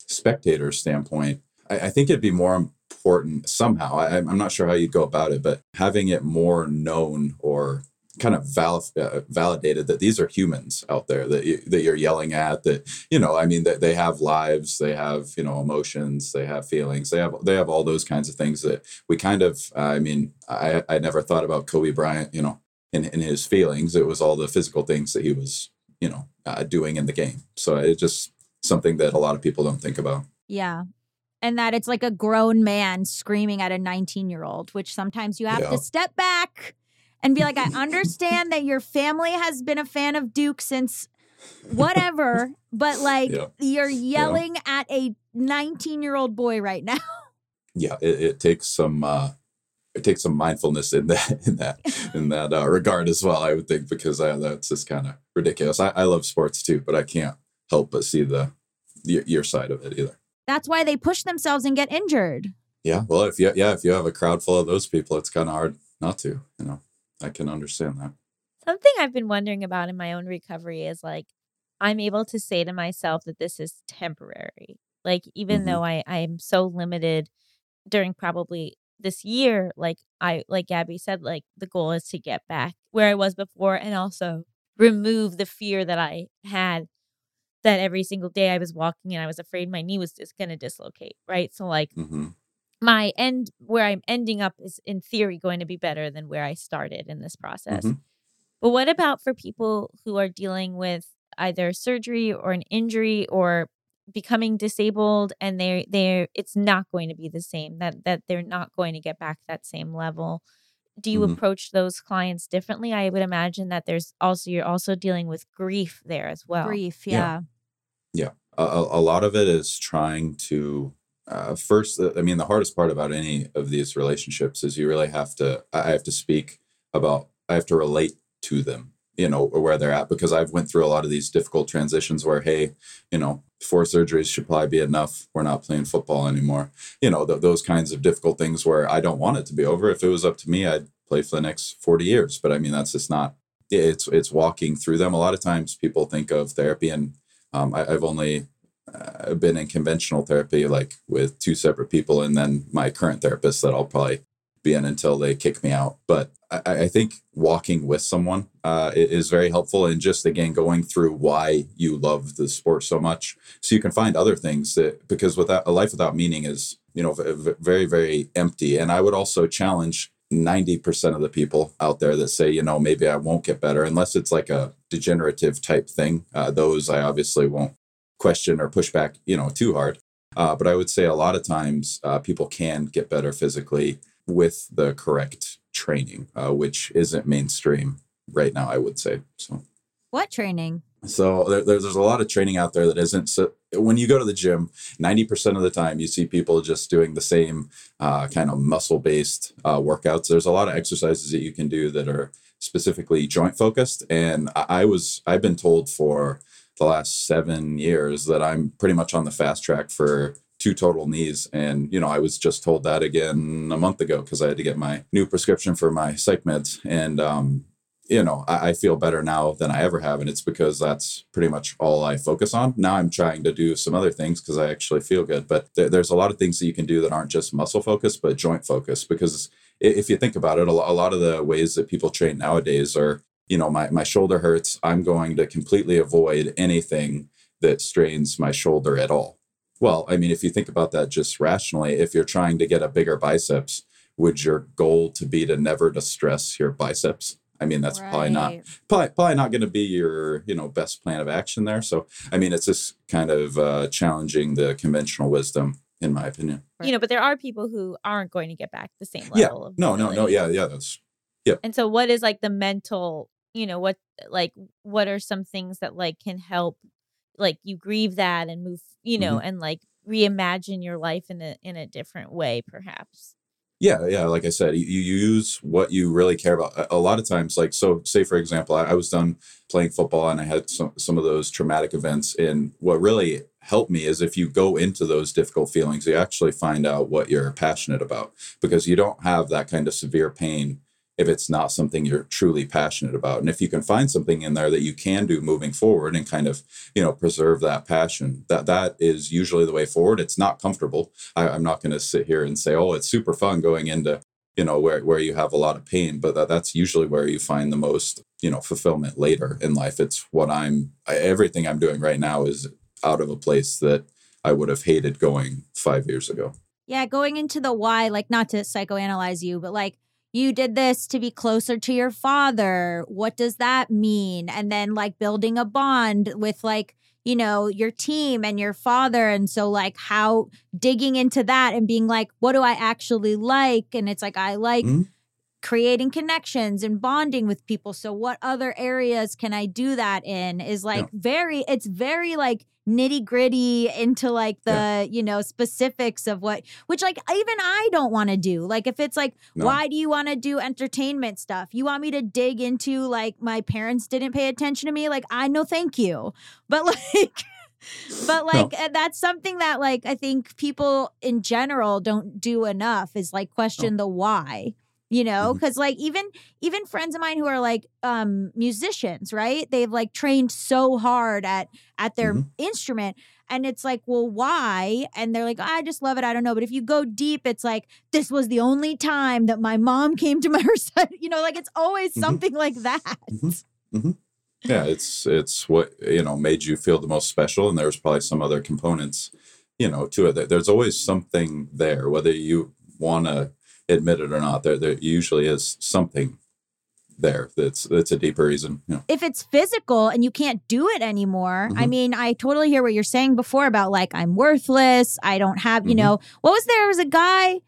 spectator standpoint, I, I think it'd be more important somehow. I, I'm not sure how you'd go about it, but having it more known or kind of val- uh, validated that these are humans out there that you, that you're yelling at. That you know, I mean, that they have lives, they have you know emotions, they have feelings, they have they have all those kinds of things that we kind of. I mean, I I never thought about Kobe Bryant, you know, in in his feelings. It was all the physical things that he was you know uh, doing in the game. So it's just something that a lot of people don't think about. Yeah. And that it's like a grown man screaming at a 19 year old, which sometimes you have Yeah. to step back and be like, I understand that your family has been a fan of Duke since whatever, but like Yeah. you're yelling at a 19 year old boy right now. Yeah, it, it takes some uh, it takes some mindfulness in that in that in that uh, regard as well. I would think because I, that's just kind of ridiculous. I, I love sports too, but I can't help but see the your, your side of it either. That's why they push themselves and get injured. Yeah, well, if you yeah if you have a crowd full of those people, it's kind of hard not to. You know, I can understand that. Something I've been wondering about in my own recovery is like I'm able to say to myself that this is temporary. Like even Mhm. though I I'm so limited during probably this year, like I like Gabby said, like the goal is to get back where I was before and also remove the fear that I had that every single day I was walking and I was afraid my knee was just going to dislocate, right? So like hmm my end where I'm ending up is in theory going to be better than where I started in this process. Mhm. But what about for people who are dealing with either surgery or an injury or becoming disabled and they they it's not going to be the same that that they're not going to get back that same level. Do you Mhm. approach those clients differently? I would imagine that there's also you're also dealing with grief there as well. Grief. yeah. Yeah. a, a a lot of it is trying to uh, first i mean the hardest part about any of these relationships is you really have to i have to speak about i have to relate to them you know or where they're at because i've went through a lot of these difficult transitions where hey you know four surgeries should probably be enough. We're not playing football anymore. You know th- those kinds of difficult things where i don't want it to be over. If it was up to me i'd play for the next 40 years. But i mean that's just not it's it's walking through them. A lot of times people think of therapy and um, I, I've only uh, been in conventional therapy, like with two separate people, and then my current therapist that I'll probably be in until they kick me out. But I, I think walking with someone uh, is very helpful, and just again going through why you love the sport so much, so you can find other things that because without a life without meaning is you know very very empty. And I would also challenge 90% of the people out there that say, you know, maybe I won't get better unless it's like a degenerative type thing. Uh, those I obviously won't question or push back, you know, too hard. Uh, but I would say a lot of times uh, people can get better physically with the correct training, uh, which isn't mainstream right now, I would say. So. What training? So there, there's there's a lot of training out there that isn't so, when you go to the gym, 90% of the time you see people just doing the same uh, kind of muscle based uh, workouts. There's a lot of exercises that you can do that are specifically joint focused. And I, I was, I've been told for the last seven years that I'm pretty much on the fast track for two total knees. And, you know, I was just told that again a month ago because I had to get my new prescription for my psych meds. And, um, you know, I, I, feel better now than I ever have. And it's because that's pretty much all I focus on. Now I'm trying to do some other things because I actually feel good. But th- there's a lot of things that you can do that aren't just muscle focused, but joint focused. Because if you think about it, a lot of the ways that people train nowadays are, you know, my, my shoulder hurts. I'm going to completely avoid anything that strains my shoulder at all. Well, I mean, if you think about that just rationally, if you're trying to get a bigger biceps, would your goal to be to never distress your biceps? I mean, that's right. probably not probably, probably not going to be your you know best plan of action there. So I mean, it's just kind of uh, challenging the conventional wisdom, in my opinion. You know, but there are people who aren't going to get back the same level. Yeah. no, no, no. Yeah, yeah. That's yeah. And so, what is like the mental? You know, what like what are some things that like can help, like you grieve that and move, you know, mm-hmm. and like reimagine your life in a in a different way, perhaps. Yeah, yeah. Like I said, you, you use what you really care about. A, lot of times, like so, say for example, I, I, was done playing football and I had some some of those traumatic events. And what really helped me is if you go into those difficult feelings, you actually find out what you're passionate about because you don't have that kind of severe pain if it's not something you're truly passionate about. And if you can find something in there that you can do moving forward and kind of you know preserve that passion that that is usually the way forward. It's not comfortable. I, i'm not going to sit here and say oh it's super fun going into you know where, where you have a lot of pain but that, that's usually where you find the most you know fulfillment later in life. It's what i'm everything i'm doing right now is out of a place that i would have hated going five years ago. Yeah going into the why like not to psychoanalyze you but like you did this to be closer to your father. What does that mean? And then like building a bond with like, you know, your team and your father. And so like how digging into that and being like, what do I actually like? And it's like, I like mm-hmm. Creating connections and bonding with people. So what other areas can I do that in is like yeah. very, it's very like, nitty gritty into like the yeah. you know specifics of what which like even i don't want to do like if it's like no. why do you want to do entertainment stuff you want me to dig into like my parents didn't pay attention to me like i know thank you but like but like no. that's something that like i think people in general don't do enough is like question no. the why you know because mm-hmm. like even even friends of mine who are like um musicians right they've like trained so hard at at their mm-hmm. instrument and it's like well why and they're like i just love it i don't know but if you go deep it's like this was the only time that my mom came to my recital you know like it's always mm-hmm. something like that mm-hmm. Mm-hmm. yeah it's it's what you know made you feel the most special and there's probably some other components you know to it there's always something there whether you want to admit it or not, there there usually is something there that's that's a deeper reason. If it's physical and you can't do it anymore, mm-hmm. I mean, I totally hear what you're saying before about like I'm worthless. I don't have, you mm-hmm. know, what was there? there was a guy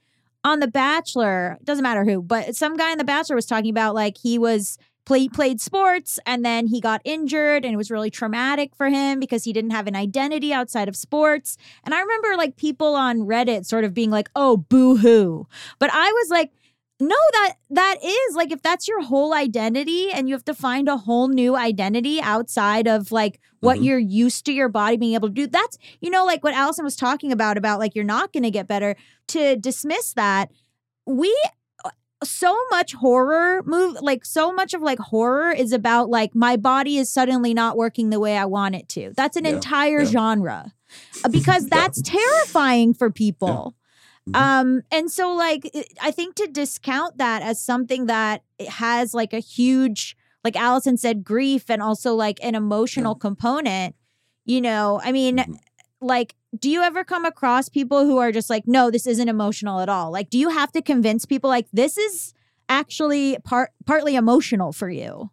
on The Bachelor, doesn't matter who, but some guy in The Bachelor was talking about like he was play, played sports and then he got injured and it was really traumatic for him because he didn't have an identity outside of sports. And I remember like people on Reddit sort of being like, "Oh, boo-hoo." But I was like, no that that is like if that's your whole identity and you have to find a whole new identity outside of like what mm-hmm. you're used to your body being able to do that's you know like what allison was talking about about like you're not going to get better to dismiss that we so much horror move like so much of like horror is about like my body is suddenly not working the way I want it to. That's an yeah, entire yeah. genre. Uh, because that's terrifying for people. Yeah. Mm-hmm. Um and so like I think to discount that as something that has like a huge like Allison said grief and also like an emotional component, you know, I mean mm-hmm. Like do you ever come across people who are just like, no, this isn't emotional at all? Like, do you have to convince people like this is actually part partly emotional for you?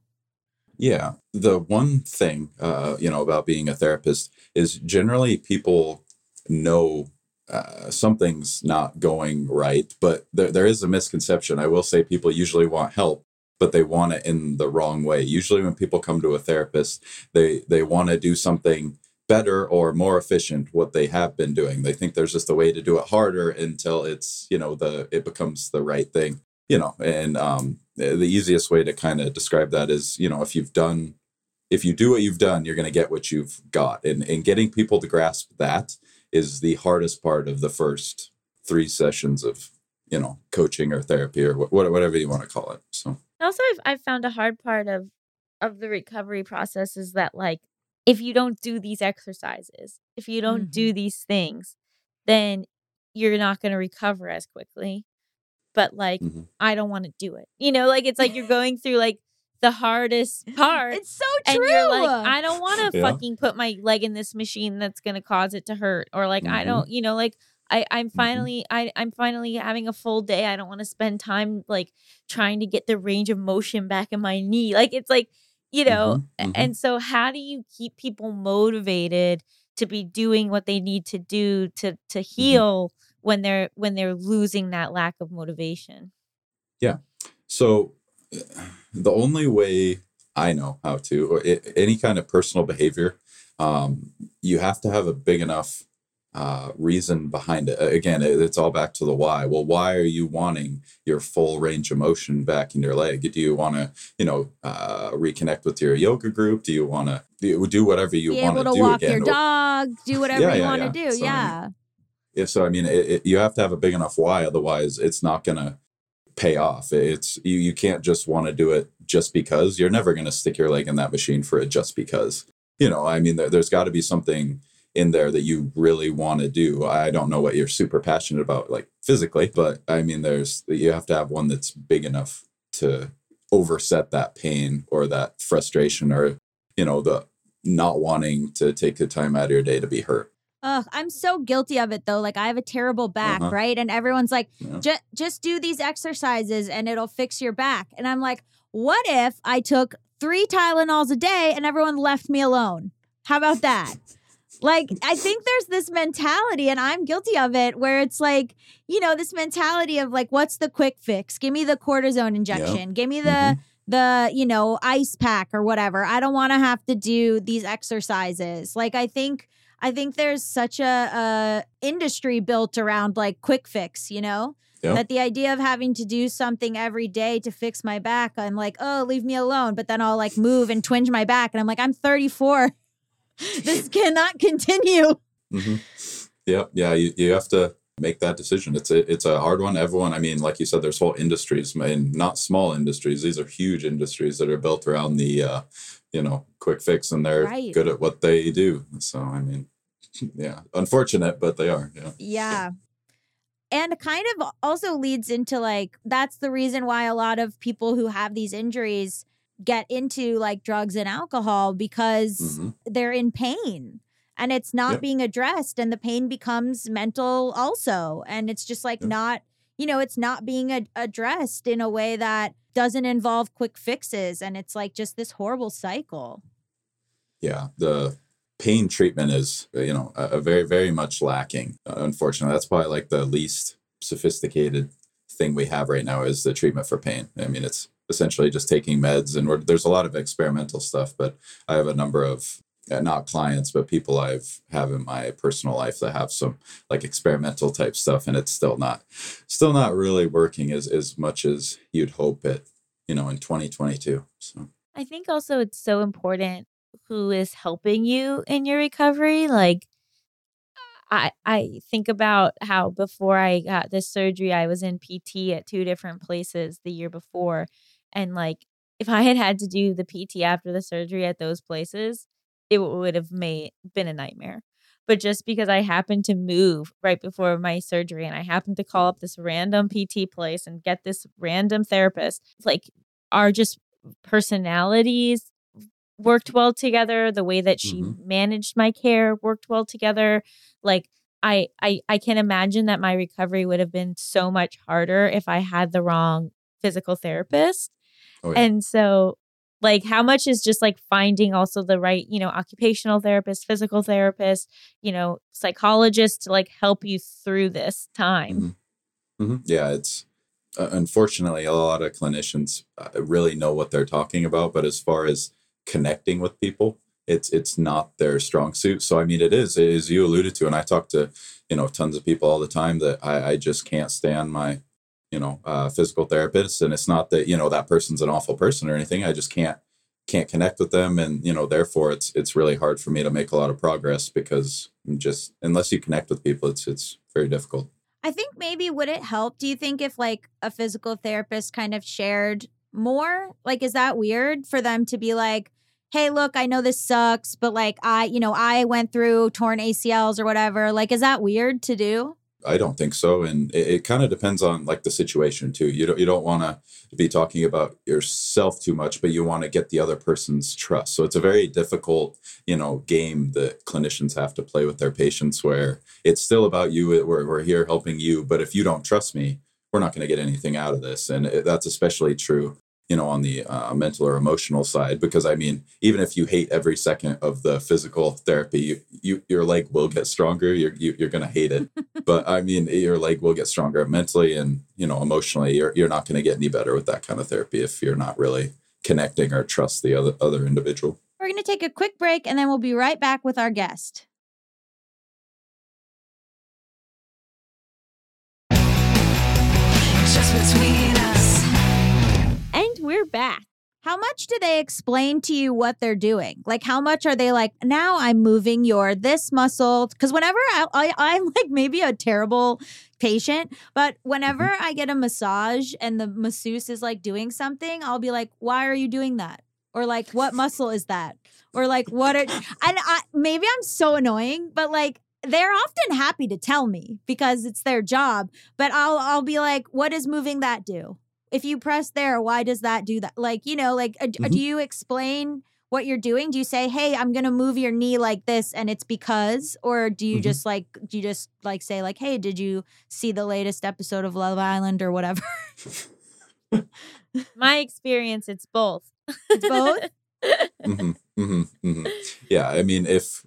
Yeah. The one thing, uh, you know, about being a therapist is generally people know uh, something's not going right, but there, there is a misconception. I will say people usually want help, but they want it in the wrong way. Usually when people come to a therapist, they, they want to do something better or more efficient what they have been doing. They think there's just a way to do it harder until it's, you know, the it becomes the right thing. You know, and um the easiest way to kind of describe that is, you know, if you've done if you do what you've done, you're going to get what you've got. And and getting people to grasp that is the hardest part of the first three sessions of, you know, coaching or therapy or wh- whatever you want to call it. So, Also, I've, I've found a hard part of of the recovery process is that like if you don't do these exercises, if you don't do these things, then you're not going to recover as quickly. But like Mhm. I don't want to do it. You know, like it's like you're going through like the hardest part. It's so and true. you're like, I don't want to Yeah. fucking put my leg in this machine that's gonna cause it to hurt, or like I Mhm. don't, you know, like I, I'm Mm-hmm. finally, I, I'm finally having a full day. I don't want to spend time like trying to get the range of motion back in my knee. Like it's like, you know, Mhm, mhm. and so how do you keep people motivated to be doing what they need to do to to Mm-hmm. heal when they're when they're losing that lack of motivation? Yeah. So, the only way I know how to, or i any kind of personal behavior, um, you have to have a big enough uh, reason behind it. Again, it, it's all back to the why. Well, why are you wanting your full range of motion back in your leg? Do you want to, you know, uh, reconnect with your yoga group? Do you want to do, do whatever you want to do? Be able to walk again? your dog, do whatever Yeah, you yeah, want yeah. to do. So, I mean, yeah. Yeah, so I mean, it, it, you have to have a big enough why, otherwise, it's not gonna pay off. It's you. You can't just want to do it just because. You're never gonna stick your leg in that machine for it just because. You know, I mean, there, there's got to be something in there that you really want to do. I don't know what you're super passionate about, like physically, but I mean, there's you have to have one that's big enough to overset that pain or that frustration or you know the not wanting to take the time out of your day to be hurt. Ugh, I'm so guilty of it though. Like I have a terrible back, Uh-huh. right? And everyone's like, Yeah. just just do these exercises and it'll fix your back. And I'm like, what if I took three Tylenols a day and everyone left me alone? How about that? Like, I think there's this mentality, and I'm guilty of it, where it's like, you know, this mentality of like, what's the quick fix? Give me the cortisone injection. Give me the Mhm. the you know ice pack or whatever. I don't want to have to do these exercises. Like, I think I think there's such a, a industry built around like quick fix. You know, Yeah. that the idea of having to do something every day to fix my back, I'm like, oh, leave me alone. But then I'll like move and twinge my back, and I'm like, I'm 34. this cannot continue. hmm Yeah, yeah. You, you have to make that decision. It's a it's a hard one. Everyone, I mean, like you said, there's whole industries, and not small industries. These are huge industries that are built around the, uh, you know, quick fix, and they're Right. good at what they do. So, I mean, yeah, unfortunate, but they are. Yeah. Yeah. And kind of also leads into like that's the reason why a lot of people who have these injuries get into like drugs and alcohol because Mhm. they're in pain and it's not Yep. being addressed and the pain becomes mental also and it's just like Yep. not you know it's not being ad- addressed in a way that doesn't involve quick fixes and it's like just this horrible cycle yeah the pain treatment is uh, you know a, a very very much lacking uh, unfortunately that's probably like the least sophisticated thing we have right now is the treatment for pain i mean it's essentially just taking meds and there's a lot of experimental stuff but i have a number of uh, not clients but people i've have in my personal life that have some like experimental type stuff and it's still not still not really working as as much as you'd hope it you know in 2022 so I think also it's so important who is helping you in your recovery. Like I I think about how before I got this surgery, I was in PT at two different places the year before. And like if I had had to do the PT after the surgery at those places, it would have made been a nightmare. But just because I happened to move right before my surgery and I happened to call up this random PT place and get this random therapist, like our just personalities worked well together the way that she Mhm. managed my care worked well together like I, I i can imagine that my recovery would have been so much harder if i had the wrong physical therapist oh, yeah. and so like how much is just like finding also the right you know occupational therapist physical therapist you know psychologist to like help you through this time hmm Yeah, it's uh, unfortunately a lot of clinicians uh, really know what they're talking about, but as far as connecting with people, it's it's not their strong suit. So I mean, it is as you alluded to, and I talk to you know tons of people all the time that I, I just can't stand my you know uh, physical therapist, and it's not that you know that person's an awful person or anything. I just can't can't connect with them, and you know therefore it's it's really hard for me to make a lot of progress because I'm just unless you connect with people, it's it's very difficult. I think maybe would it help? Do you think if like a physical therapist kind of shared more? Like, is that weird for them to be like, hey, look, I know this sucks, but like I, you know, I went through torn ACLs or whatever. Like, is that weird to do? I don't think so, and it, it kind of depends on like the situation too. You don't you don't want to be talking about yourself too much, but you want to get the other person's trust. So it's a very difficult, you know, game that clinicians have to play with their patients, where it's still about you. We're we're here helping you, but if you don't trust me, we're not going to get anything out of this, and it, that's especially true you know on the uh, mental or emotional side because i mean even if you hate every second of the physical therapy you, you your leg will get stronger. You're you, are you are going to hate it. But i mean your leg will get stronger mentally and you know emotionally. You're, you're not going to get any better with that kind of therapy if you're not really connecting or trust the other other individual. We're going to take a quick break and then we'll be right back with our guest we're back. How much do they explain to you what they're doing? Like, how much are they like, now I'm moving your this muscle? Because whenever I, I, I'm like maybe a terrible patient, but whenever mm-hmm. I get a massage and the masseuse is like doing something, I'll be like, why are you doing that? Or like, what muscle is that? Or like, what are, and I, maybe I'm so annoying, but like, they're often happy to tell me because it's their job, but I'll, I'll be like, what does moving that do? If you press there, why does that do that? Like, you know, like, uh, Mhm. do you explain what you're doing? Do you say, hey, I'm going to move your knee like this and it's because? Or do you Mhm. just like, do you just like say, like, hey, did you see the latest episode of Love Island or whatever? My experience, it's both. It's both? hmm hmm hmm Yeah, I mean, if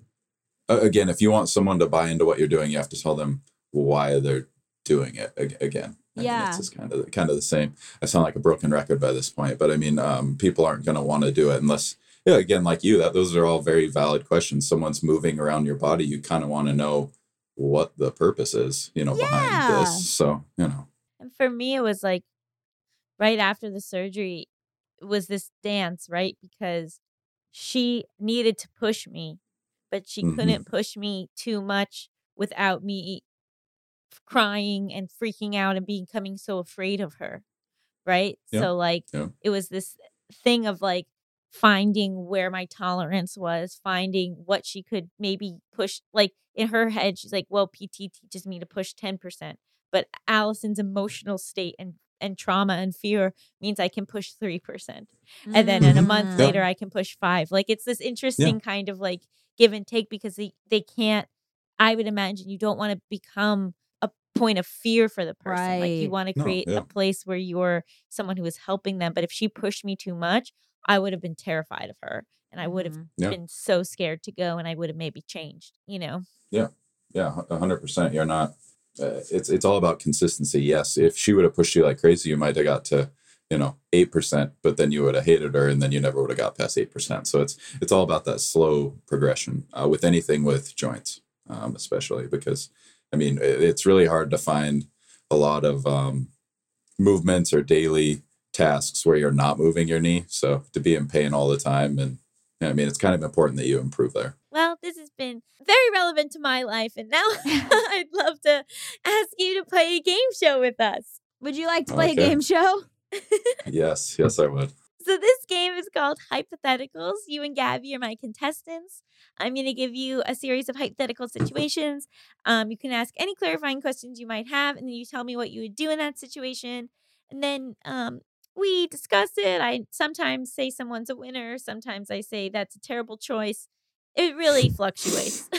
uh, again, if you want someone to buy into what you're doing, you have to tell them why they're doing it again. I Yeah. it's kind of kind of the same. I sound like a broken record by this point, but I mean, um, people aren't going to want to do it unless, yeah, again, like you, that those are all very valid questions. Someone's moving around your body, you kind of want to know what the purpose is, you know, behind this. So you know, And for me, it was like right after the surgery was this dance, right? Because she needed to push me, but she Mhm. couldn't push me too much without me crying and freaking out and becoming so afraid of her. Right. Yeah, So, like, yeah. it was this thing of like finding where my tolerance was, finding what she could maybe push. Like, in her head, she's like, well, PT teaches me to push 10%. But Allison's emotional state and and trauma and fear means I can push 3%. And then in a month Mm. Yeah. later I can push 5. Like it's this interesting kind of like give and take because they they can't I would imagine you don't want to become a point of fear for the person. Like you want to No, create yeah. a place where you're someone who is helping them. But if she pushed me too much, I would have been terrified of her and I would have Mhm. Yeah. been so scared to go and I would have maybe changed, you know. Yeah. Yeah, a hundred percent. You're not. Uh, it's it's all about consistency. Yes, if she would have pushed you like crazy, you might have got to you know eight percent, but then you would have hated her, and then you never would have got past eight percent. So it's it's all about that slow progression uh, with anything with joints, um, especially because I mean it's really hard to find a lot of um, movements or daily tasks where you're not moving your knee. So to be in pain all the time, and I mean it's kind of important that you improve there. Well, this has been very relevant to my life, and now I'd love to ask you to play a game show with us. Would you like to play Okay. a game show? Yes, yes, I would. So this called Hypotheticals. You and Gabby are my contestants. I'm going to give you a series of hypothetical situations. Um, you can ask any clarifying questions you might have, and then you tell me what you would do in that situation. And then um, we discuss it. I sometimes say someone's a winner. Sometimes I say that's a terrible choice. It really fluctuates.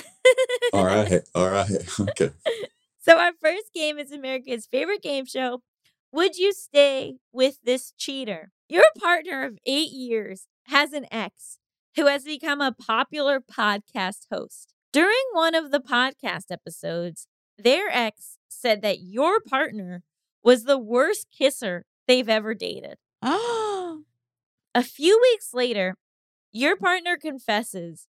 All right, all right, okay. So our first game is America's favorite game show. Would you stay with this cheater? Your partner of eight years has an ex who has become a popular podcast host. During one of the podcast episodes, their ex said that your partner was the worst kisser they've ever dated. A few weeks later, Your partner confesses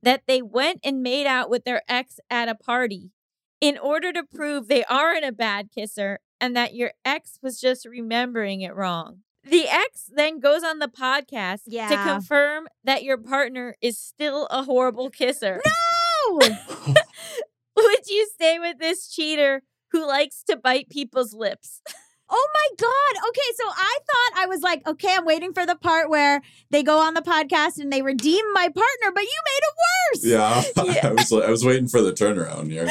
that they went and made out with their ex at a party in order to prove they aren't a bad kisser and that your ex was just remembering it wrong. The ex then goes on the podcast to confirm that your partner is still a horrible kisser. No! Would you stay with this cheater who likes to bite people's lips? Oh my God. Okay, so I thought I was like, okay, I'm waiting for the part where they go on the podcast and they redeem my partner, but you made it worse. Yeah, Yeah. I was I was waiting for the turnaround here.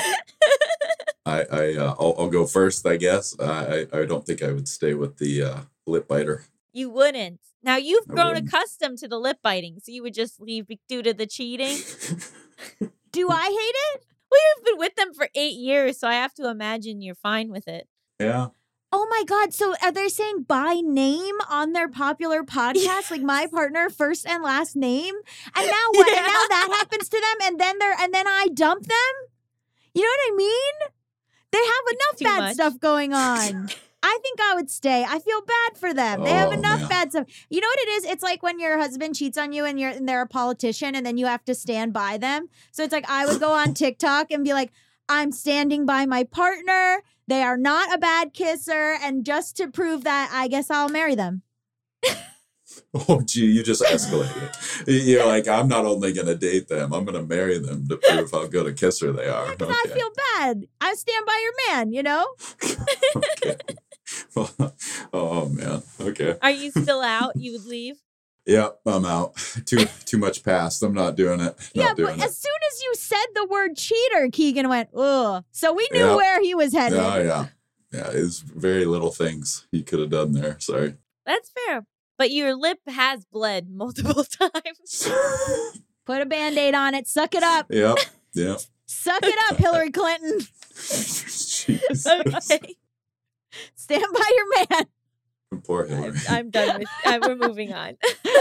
I I uh, I'll, I'll go first, I guess. I I I don't think I would stay with the uh, lip biter. You wouldn't. Now you've I grown wouldn't. accustomed to the lip biting, so you would just leave due to the cheating. Do I hate it? well, you've been with them for eight years, so I have to imagine you're fine with it. yeah, Oh my God. So are they saying by name on their popular podcast? Like my partner, first and last name? And now what? And now that happens to them and then they're and then I dump them? You know what I mean? They have enough bad much. stuff going on. I think I would stay. I feel bad for them. They have Oh, enough man. bad stuff. You know what it is? It's like when your husband cheats on you and you're and they're a politician and then you have to stand by them. So it's like I would go on TikTok and be like, I'm standing by my partner. They are not a bad kisser. And just to prove that, I guess I'll marry them. Oh, gee, you just escalated. You're like, I'm not only going to date them, I'm going to marry them to prove how good a kisser they are. Because I feel bad. I stand by your man, you know? okay. Oh, oh, man. Okay. Are you still out? You would leave? Yep, I'm out. Too too much past. I'm not doing it. Not yeah, doing but it. as soon as you said the word cheater, Keegan went, ugh. So we knew Yeah. where he was headed. Oh yeah, yeah. It's very little things he could have done there. Sorry. That's fair. But your lip has bled multiple times. Put a band aid on it. Suck it up. yep. Yep. Suck it up, Hillary Clinton. Jesus. okay. Stand by your man. Poor I'm, Hillary. I'm done with uh, We're moving on.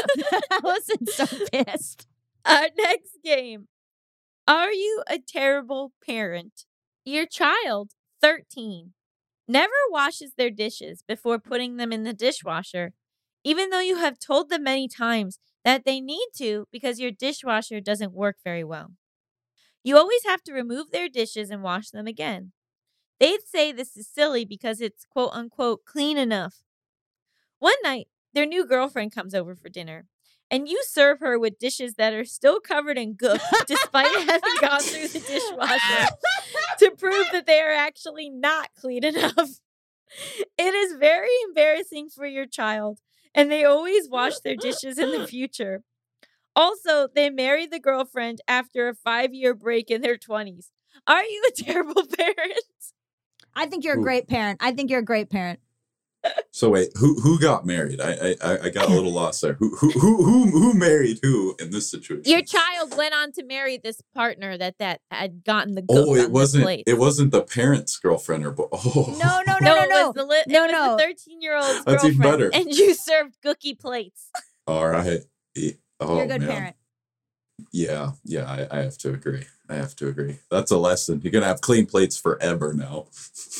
Allison's so pissed. Our next game. Are you a terrible parent? Your child, 13, never washes their dishes before putting them in the dishwasher, even though you have told them many times that they need to because your dishwasher doesn't work very well. You always have to remove their dishes and wash them again. They'd say this is silly because it's quote unquote clean enough. One night, their new girlfriend comes over for dinner and you serve her with dishes that are still covered in gook despite having gone through the dishwasher to prove that they are actually not clean enough. It is very embarrassing for your child, and they always wash their dishes in the future. Also, they married the girlfriend after a five year break in their 20s. Are you a terrible parent? I think you're a Ooh. great parent. I think you're a great parent. So wait, who who got married? I I I got a little lost there. Who who who who, who married who in this situation? Your child went on to marry this partner that that had gotten the gook Oh, on it wasn't. plate. It wasn't the parent's girlfriend or bo- oh No, no, no, no, no, it no. was the li- No, was no. the 13 year old That's even better. and you served cookie plates. All right. Oh, you're a good man. parent. Yeah, yeah, I, I have to agree. I have to agree. That's a lesson. You're gonna have clean plates forever now.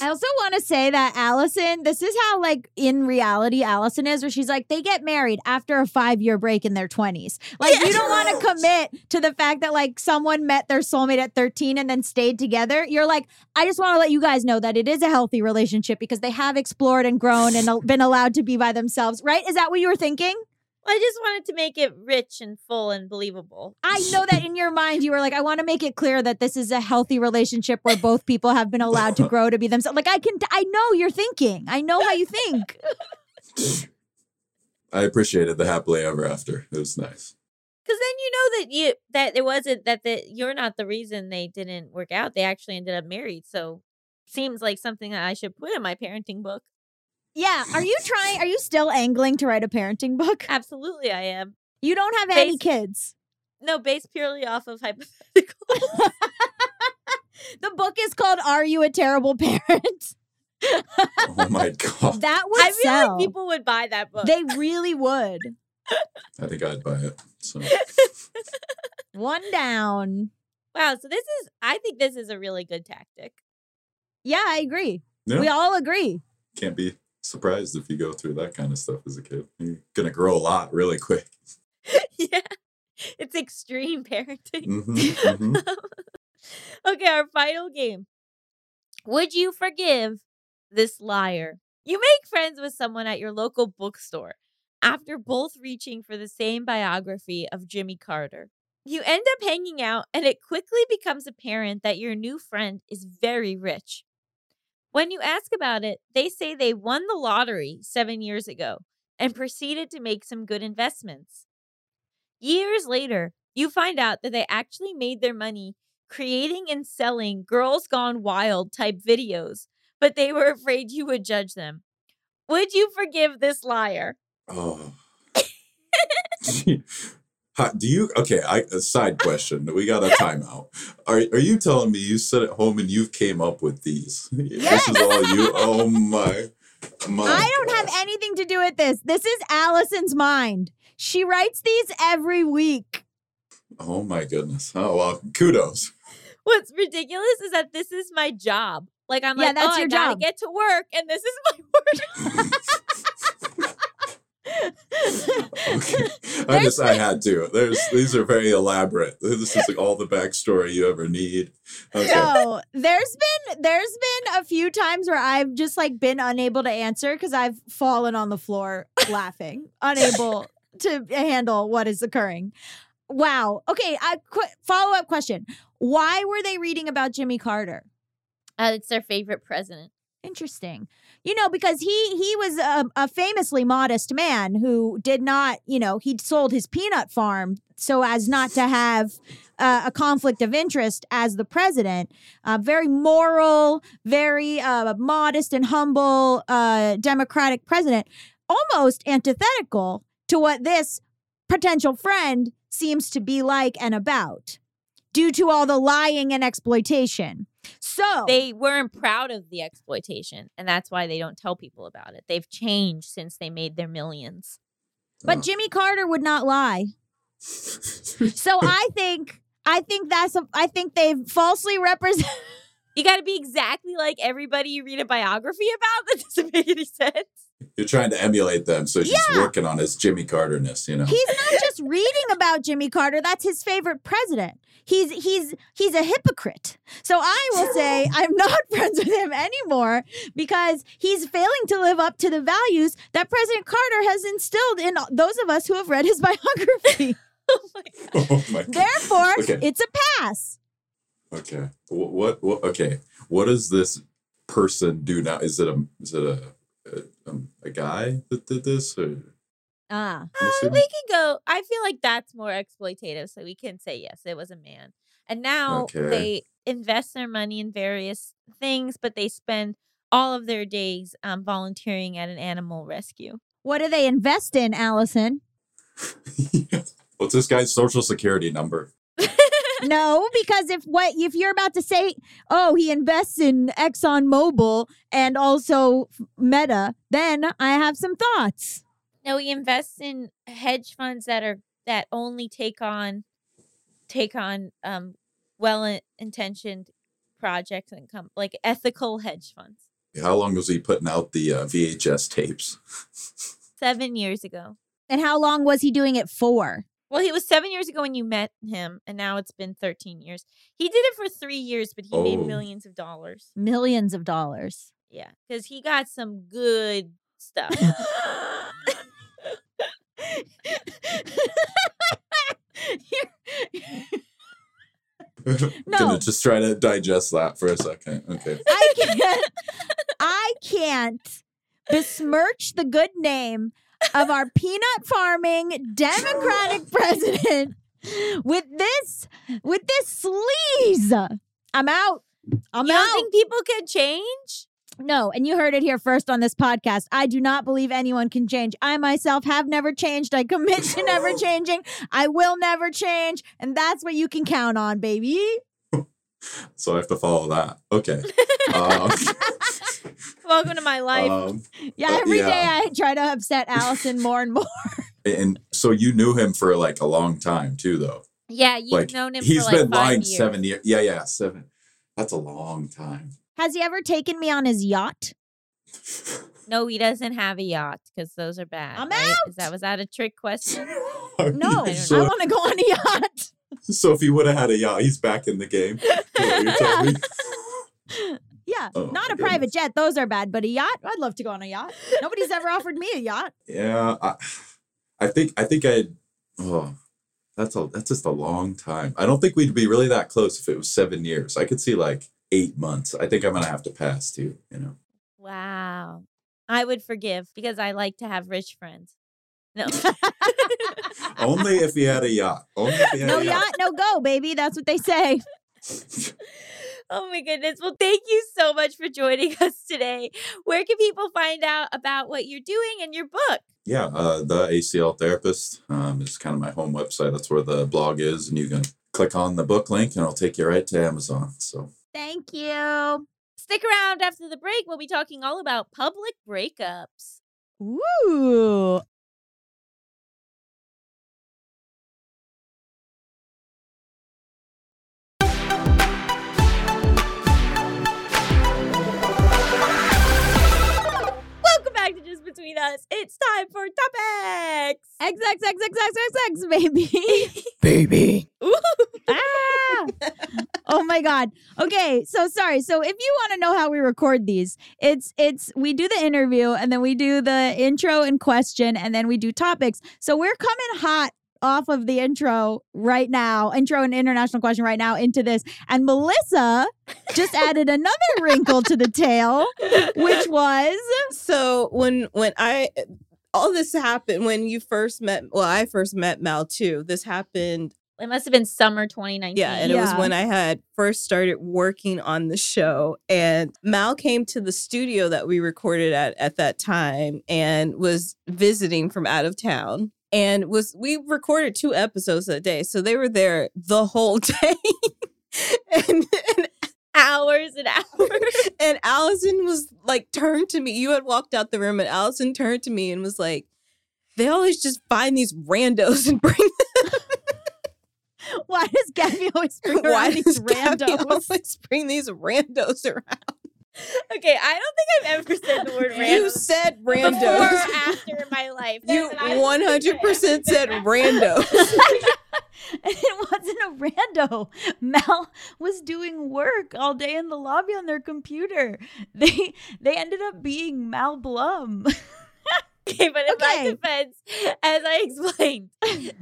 I also want to say that Allison, this is how, like, in reality, Allison is, where she's like, they get married after a five year break in their 20s. Like, you don't want to commit to the fact that, like, someone met their soulmate at 13 and then stayed together. You're like, I just want to let you guys know that it is a healthy relationship because they have explored and grown and been allowed to be by themselves, right? Is that what you were thinking? I just wanted to make it rich and full and believable. I know that in your mind, you were like, I want to make it clear that this is a healthy relationship where both people have been allowed to grow to be themselves. Like, I can, I know you're thinking. I know how you think. I appreciated the happily ever after. It was nice. Because then you know that you that it wasn't that the, you're not the reason they didn't work out. They actually ended up married. So seems like something that I should put in my parenting book. Yeah. Are you trying? Are you still angling to write a parenting book? Absolutely, I am. You don't have any Base- kids. No, based purely off of hypotheticals. The book is called "Are You a Terrible Parent?" Oh my god. That would I feel sell. like people would buy that book. they really would. I think I'd buy it. So One down. wow, so this is I think this is a really good tactic. Yeah, I agree. yeah, We all agree. can't be surprised if you go through that kind of stuff as a kid. You're gonna grow a lot really quick. yeah. it's extreme parenting. Mhm, mhm. okay, our final game. Would you forgive this liar? You make friends with someone at your local bookstore after both reaching for the same biography of Jimmy Carter. You end up hanging out, and it quickly becomes apparent that your new friend is very rich. When you ask about it, they say they won the lottery seven years ago and proceeded to make some good investments. Years later, you find out that they actually made their money creating and selling Girls Gone Wild type videos, but they were afraid you would judge them. Would you forgive this liar? Oh. How, do you okay? I, a side question. We got a timeout. Are are you telling me you sit at home and you came up with these? This is all you. Oh my, my. I don't have anything to do with this. This is Allison's mind. She writes these every week. Oh my goodness. Oh well, kudos. What's ridiculous is that this is my job. Like I'm Yeah, like, that's oh, your I gotta get to work, and this is my work. Okay. I just I had to. There's these are very elaborate. This is like all the backstory you ever need. Okay. No, there's been there's been a few times where I've just like been unable to answer because I've fallen on the floor laughing, unable to handle what is occurring. Wow. Okay. I qu- follow up question. Why were they reading about Jimmy Carter? Uh, it's their favorite president. Interesting. You know, because he he was a, a famously modest man who did not, you know, he'd sold his peanut farm so as not to have uh, a conflict of interest as the president. Uh, very moral, very uh, modest and humble uh, Democratic president. Almost antithetical to what this potential friend seems to be like and about, due to all the lying and exploitation. So They weren't proud of the exploitation, and that's why they don't tell people about it. They've changed since they made their millions. But Oh. Jimmy Carter would not lie. So I think I think that's a I think they've falsely represent You got to be exactly like everybody you read a biography about. That doesn't make any sense. You're trying to emulate them, so she's Yeah. working on his Jimmy Carter-ness, you know. He's not just reading about Jimmy Carter, that's his favorite president. He's he's he's a hypocrite. So I will say I'm not friends with him anymore because he's failing to live up to the values that President Carter has instilled in those of us who have read his biography. Oh my God. oh my god. Therefore, Okay. it's a pass. Okay. What, what? What? Okay. What does this person do now? Is it a? Is it a? A, um, a guy that did this? Or Ah. I'm Uh, we can go. I feel like that's more exploitative, so we can say yes, it was a man. And now Okay. they invest their money in various things, but they spend all of their days um, volunteering at an animal rescue. What do they invest in, Allison? What's this guy's social security number? No, because if what if you're about to say, oh, he invests in Exxon Mobil and also Meta, then I have some thoughts. No, he invests in hedge funds that are that only take on take on um well intentioned projects and come like ethical hedge funds. How long was he putting out the uh, VHS tapes? Seven years ago. And how long was he doing it for? Well, he was seven years ago when you met him, and now it's been 13 years. He did it for three years, but he made Oh. millions of dollars. Millions of dollars. Yeah, because he got some good stuff. No. Gonna just try to digest that for a second. Okay. I can't I can't besmirch the good name of our peanut farming democratic president with this with this sleaze. I'm out. I'm you out. don't think people can change? no, and you heard it here first on this podcast. I do not believe anyone can change. I myself have never changed. I commit to never changing. I will never change, and that's what you can count on, baby. So I have to follow that. Okay. Um, Welcome to my life. um, Yeah, Uh, every day yeah. I try to upset Allison more and more. and so you knew him for like a long time too, though. yeah, you've like known him he's for like been five lying years. seven years. Yeah, yeah, seven. That's a long time. Has he ever taken me on his yacht? No, he doesn't have a yacht because those are bad. I'm right? Is out. that was that a trick question? No, I, so, want to go on a yacht. so if he would have had a yacht, he's back in the game. Is what you're telling me? Yeah, Oh, not my a private jet. Those are bad, but a yacht. I'd love to go on a yacht. Nobody's ever offered me a yacht. Yeah, I, I think I think I. Oh, that's a that's just a long time. I don't think we'd be really that close if it was seven years. I could see like eight months. I think I'm gonna have to pass too. You know. Wow. I would forgive because I like to have rich friends. No. Only if he had a yacht. Only if he had No a yacht. yacht, no go, baby. That's what they say. oh my goodness. Well, thank you so much for joining us today. Where can people find out about what you're doing and your book? Yeah, uh, the ACL therapist um, is kind of my home website. That's where the blog is, and you can click on the book link, and it'll take you right to Amazon. So Thank you. Stick around after the break. We'll be talking all about public breakups. Ooh. Welcome back to Just Between Us. It's time for topics. XXXXXXX, baby. Baby. Ooh. ah! Oh my god. Okay, so sorry. So if you want to know how we record these, it's it's we do the interview and then we do the intro and question and then we do topics. So we're coming hot off of the intro right now, intro and international question right now into this. And Melissa just added another wrinkle to the tale, which was So when when I all this happened when you first met well, I first met Mal too. This happened It must have been summer 2019. yeah, and it was when I had first started working on the show. And Mal came to the studio that we recorded at at that time and was visiting from out of town. And was we recorded two episodes that day. So they were there the whole day. and, and hours and hours. and Allison was like turned to me. You had walked out the room, and Allison turned to me and was like, "They always just find these randos and bring them why does Gabby always bring. Why these does Gabby randos? always bring these randos around?" Okay, I don't think I've ever said the word random. You random said before or after in my life. You That's what one hundred percent said randos. And it wasn't a rando. Mel was doing work all day in the lobby on their computer. They they ended up being Mal Blum. Okay, but in my defense, as I explained,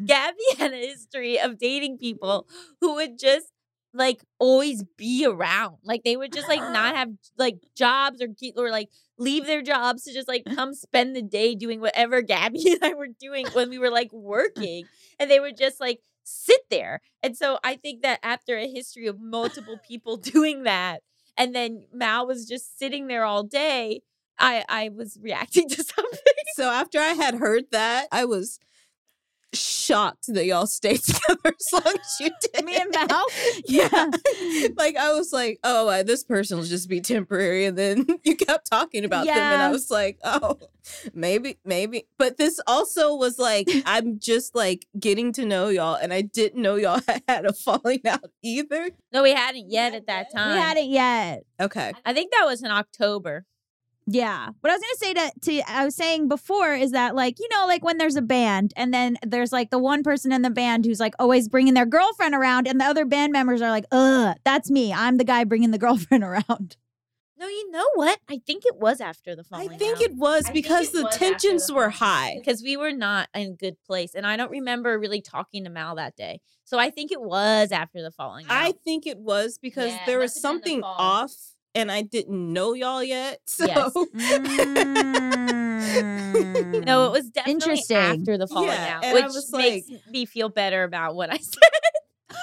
Gabby had a history of dating people who would just like always be around. Like they would just like not have like jobs or ke- or like leave their jobs to just like come spend the day doing whatever Gabby and I were doing when we were like working, and they would just like sit there. And so I think that after a history of multiple people doing that, and then Mal was just sitting there all day. I, I was reacting to something. so after I had heard that, I was shocked that y'all stayed together as long as you did. Me and Mal? yeah. like I was like, oh, uh, this person will just be temporary, and then you kept talking about them, and I was like, oh, maybe, maybe. But this also was like, I'm just like getting to know y'all, and I didn't know y'all had a falling out either. No, we hadn't yet at that time. We hadn't yet. Okay. I think that was in October. Yeah. What I was gonna say to to I was saying before is that like you know like when there's a band and then there's like the one person in the band who's like always bringing their girlfriend around and the other band members are like ugh that's me I'm the guy bringing the girlfriend around. No, you know what? I think it was after the I falling think out. it was I think because it the was after the tensions were high. because we were not in a good place, and I don't remember really talking to Mal that day. So I think it was after the falling out. I think it was because Yeah, there was must have been something the off and I didn't know y'all yet. So Yes. Mm. no, it was definitely Interesting. after the falling Yeah, out, and I which was makes like- me feel better about what I said.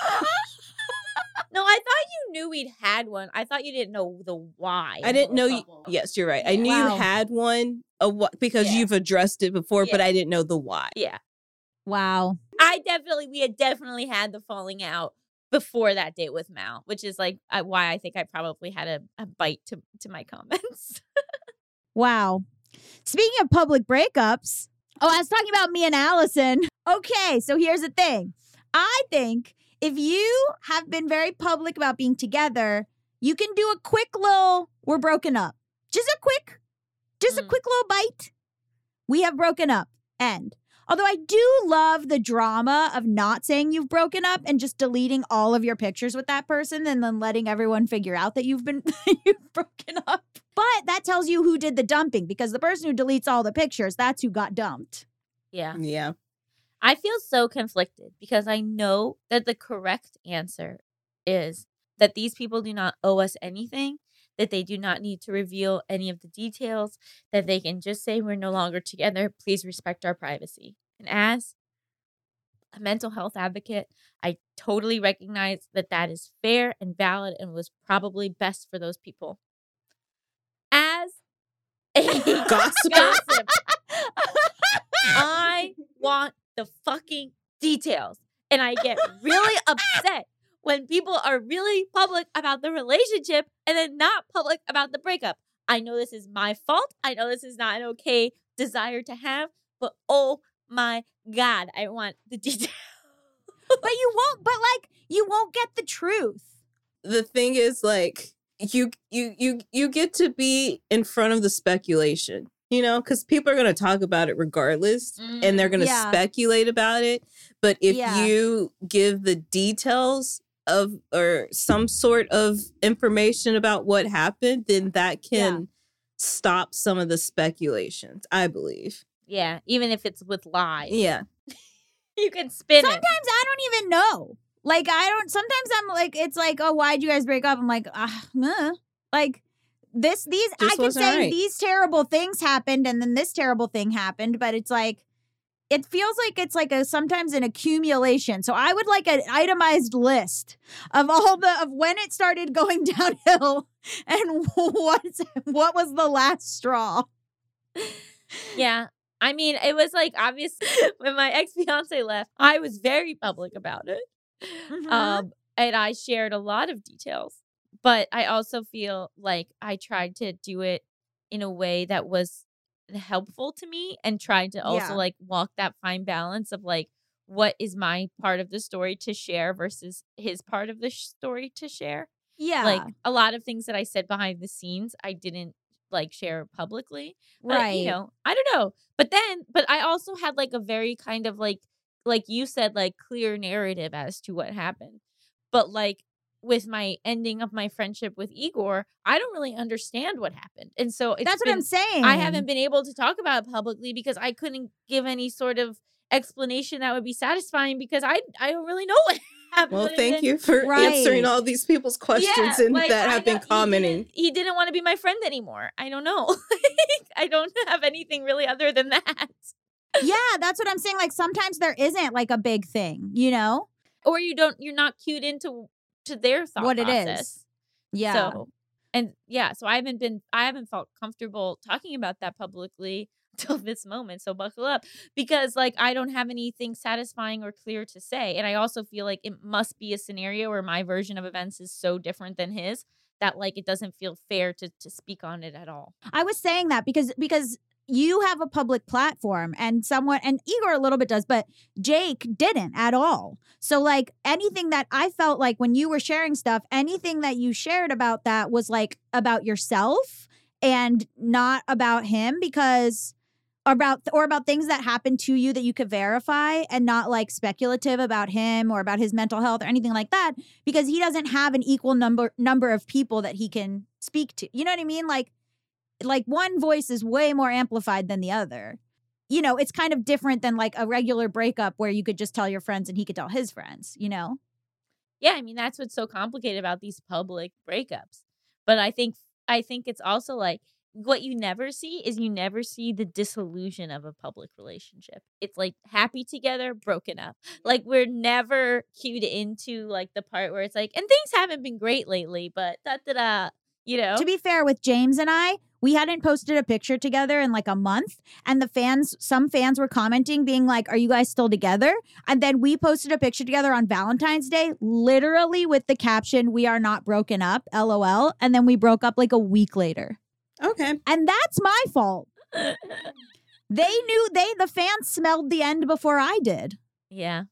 no, I thought you knew we'd had one. I thought you didn't know the why. I didn't know you. Yes, you're right. I knew Wow. you had one a because Yeah. you've addressed it before, but I didn't know the why. Yeah. wow. I definitely, we had definitely had the falling out before that date with Mal, which is like why I think I probably had a, a bite to, to my comments. Wow. Speaking of public breakups, oh, I was talking about me and Allison. Okay, so here's the thing. I think if you have been very public about being together, you can do a quick little, we're broken up. Just a quick, just a Mm. quick little bite. We have broken up. End. Although I do love the drama of not saying you've broken up and just deleting all of your pictures with that person and then letting everyone figure out that you've been you've broken up. But that tells you who did the dumping because the person who deletes all the pictures, that's who got dumped. Yeah. Yeah. I feel so conflicted because I know that the correct answer is that these people do not owe us anything, that they do not need to reveal any of the details, that they can just say we're no longer together. Please respect our privacy. And as a mental health advocate, I totally recognize that that is fair and valid and was probably best for those people. As a Gossip. gossip, I want the fucking details. And I get really upset when people are really public about the relationship and then not public about the breakup. I know this is my fault. I know this is not an okay desire to have, but oh my God, I want the details. But you won't but like you won't get the truth. the thing is like you you you you get to be in front of the speculation you know because people are going to talk about it regardless and they're mm, going to Yeah. speculate about it but if Yeah. you give the details of or some sort of information about what happened then that can stop some of the speculations i believe Yeah, even if it's with lies. yeah You can spin Sometimes it. I don't even know. Like I don't sometimes I'm like it's like, "Oh, why'd you guys break up?" I'm like, "Ah, like this these I can say right. these terrible things happened and then this terrible thing happened, but it's like it feels like it's like a sometimes an accumulation. So I would like an itemized list of all the of when it started going downhill and what what was the last straw. Yeah. I mean, it was like obvious when my ex fiance left, I was very public about it. Mhm. Um, and I shared a lot of details. But I also feel like I tried to do it in a way that was helpful to me and tried to also Yeah. like walk that fine balance of like what is my part of the story to share versus his part of the sh- story to share. yeah. Like a lot of things that I said behind the scenes, I didn't like share publicly. But, right. You know, I don't know. But then, but I also had like a very kind of like, like you said, like clear narrative as to what happened. But like with my ending of my friendship with Igor, I don't really understand what happened. And so it's That's what been- I'm saying. I haven't been able to talk about it publicly because I couldn't give any sort of explanation that would be satisfying because I I don't really know what happened. well thank you for answering all these people's questions yeah, and like, that I have been don't- he commenting didn't- He didn't, want to be my friend anymore. I don't know. I don't have anything really other than that. yeah, that's what I'm saying. Like sometimes there isn't like a big thing, you know? Or you don't. You're not cued into to their thought what it is. Yeah. So, and yeah, so I haven't been. I haven't felt comfortable talking about that publicly till this moment. So buckle up because like I don't have anything satisfying or clear to say, and I also feel like it must be a scenario where my version of events is so different than his that like it doesn't feel fair to to speak on it at all. I was saying that because because you have a public platform and someone and Igor a little bit does, but Jake didn't at all. So like anything that I felt like when you were sharing stuff, anything that you shared about that was like about yourself and not about him because about or about things that happened to you that you could verify and not like speculative about him or about his mental health or anything like that because he doesn't have an equal number number of people that he can speak to. You know what I mean? Like like one voice is way more amplified than the other. You know, it's kind of different than like a regular breakup where you could just tell your friends and he could tell his friends, you know? Yeah, I mean that's what's so complicated about these public breakups. But I think I think it's also like what you never see is you never see the disillusion of a public relationship. It's like happy together, broken up. Like we're never cued into like the part where it's like, and things haven't been great lately, but da da da. You know, To be fair with James and I, we hadn't posted a picture together in like a month and the fans some fans were commenting being like, "Are you guys still together?" And then we posted a picture together on Valentine's Day literally with the caption, "We are not broken up." LOL, and then we broke up like a week later. okay And that's my fault. They knew they the fans smelled the end before I did. Yeah.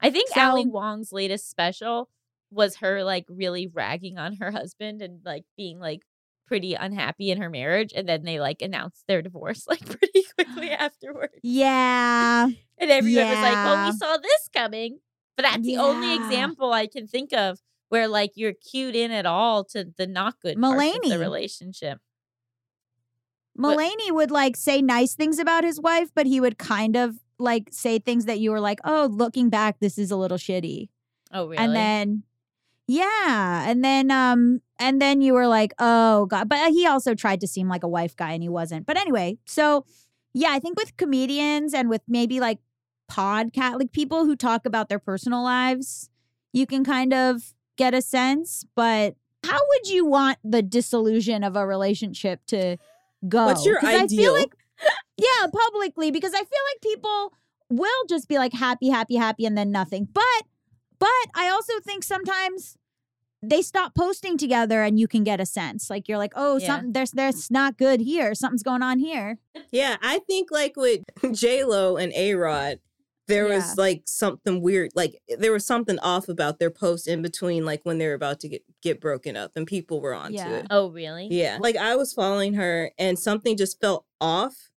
I think So- Ali Wong's latest special was her like really ragging on her husband and like being like pretty unhappy in her marriage, and then they like announced their divorce like pretty quickly afterwards. Yeah. And everyone was like, "Well, we saw this coming," but that's the only example I can think of where like you're cued in at all to the not good Mulaney. the relationship. Mulaney would like say nice things about his wife, but he would kind of like say things that you were like, oh, looking back, this is a little shitty. Oh, really? And then, yeah. And then, um, and then you were like, oh, God. But he also tried to seem like a wife guy and he wasn't. But anyway, so yeah, I think with comedians and with maybe like podcast, like people who talk about their personal lives, you can kind of get a sense. But how would you want the disillusion of a relationship to go? What's your 'Cause I ideal? feel like, yeah, publicly, because I feel like people will just be like happy, happy, happy, and then nothing. But, but I also think sometimes they stop posting together and you can get a sense like you're like oh Yeah. something there's there's not good here something's going on here Yeah, I think like with J Lo and A Rod, there Yeah. was like something weird. Like there was something off about their post in between, like when they were about to get get broken up, and people were onto Yeah. it. oh, really? Yeah, like I was following her, and something just felt off.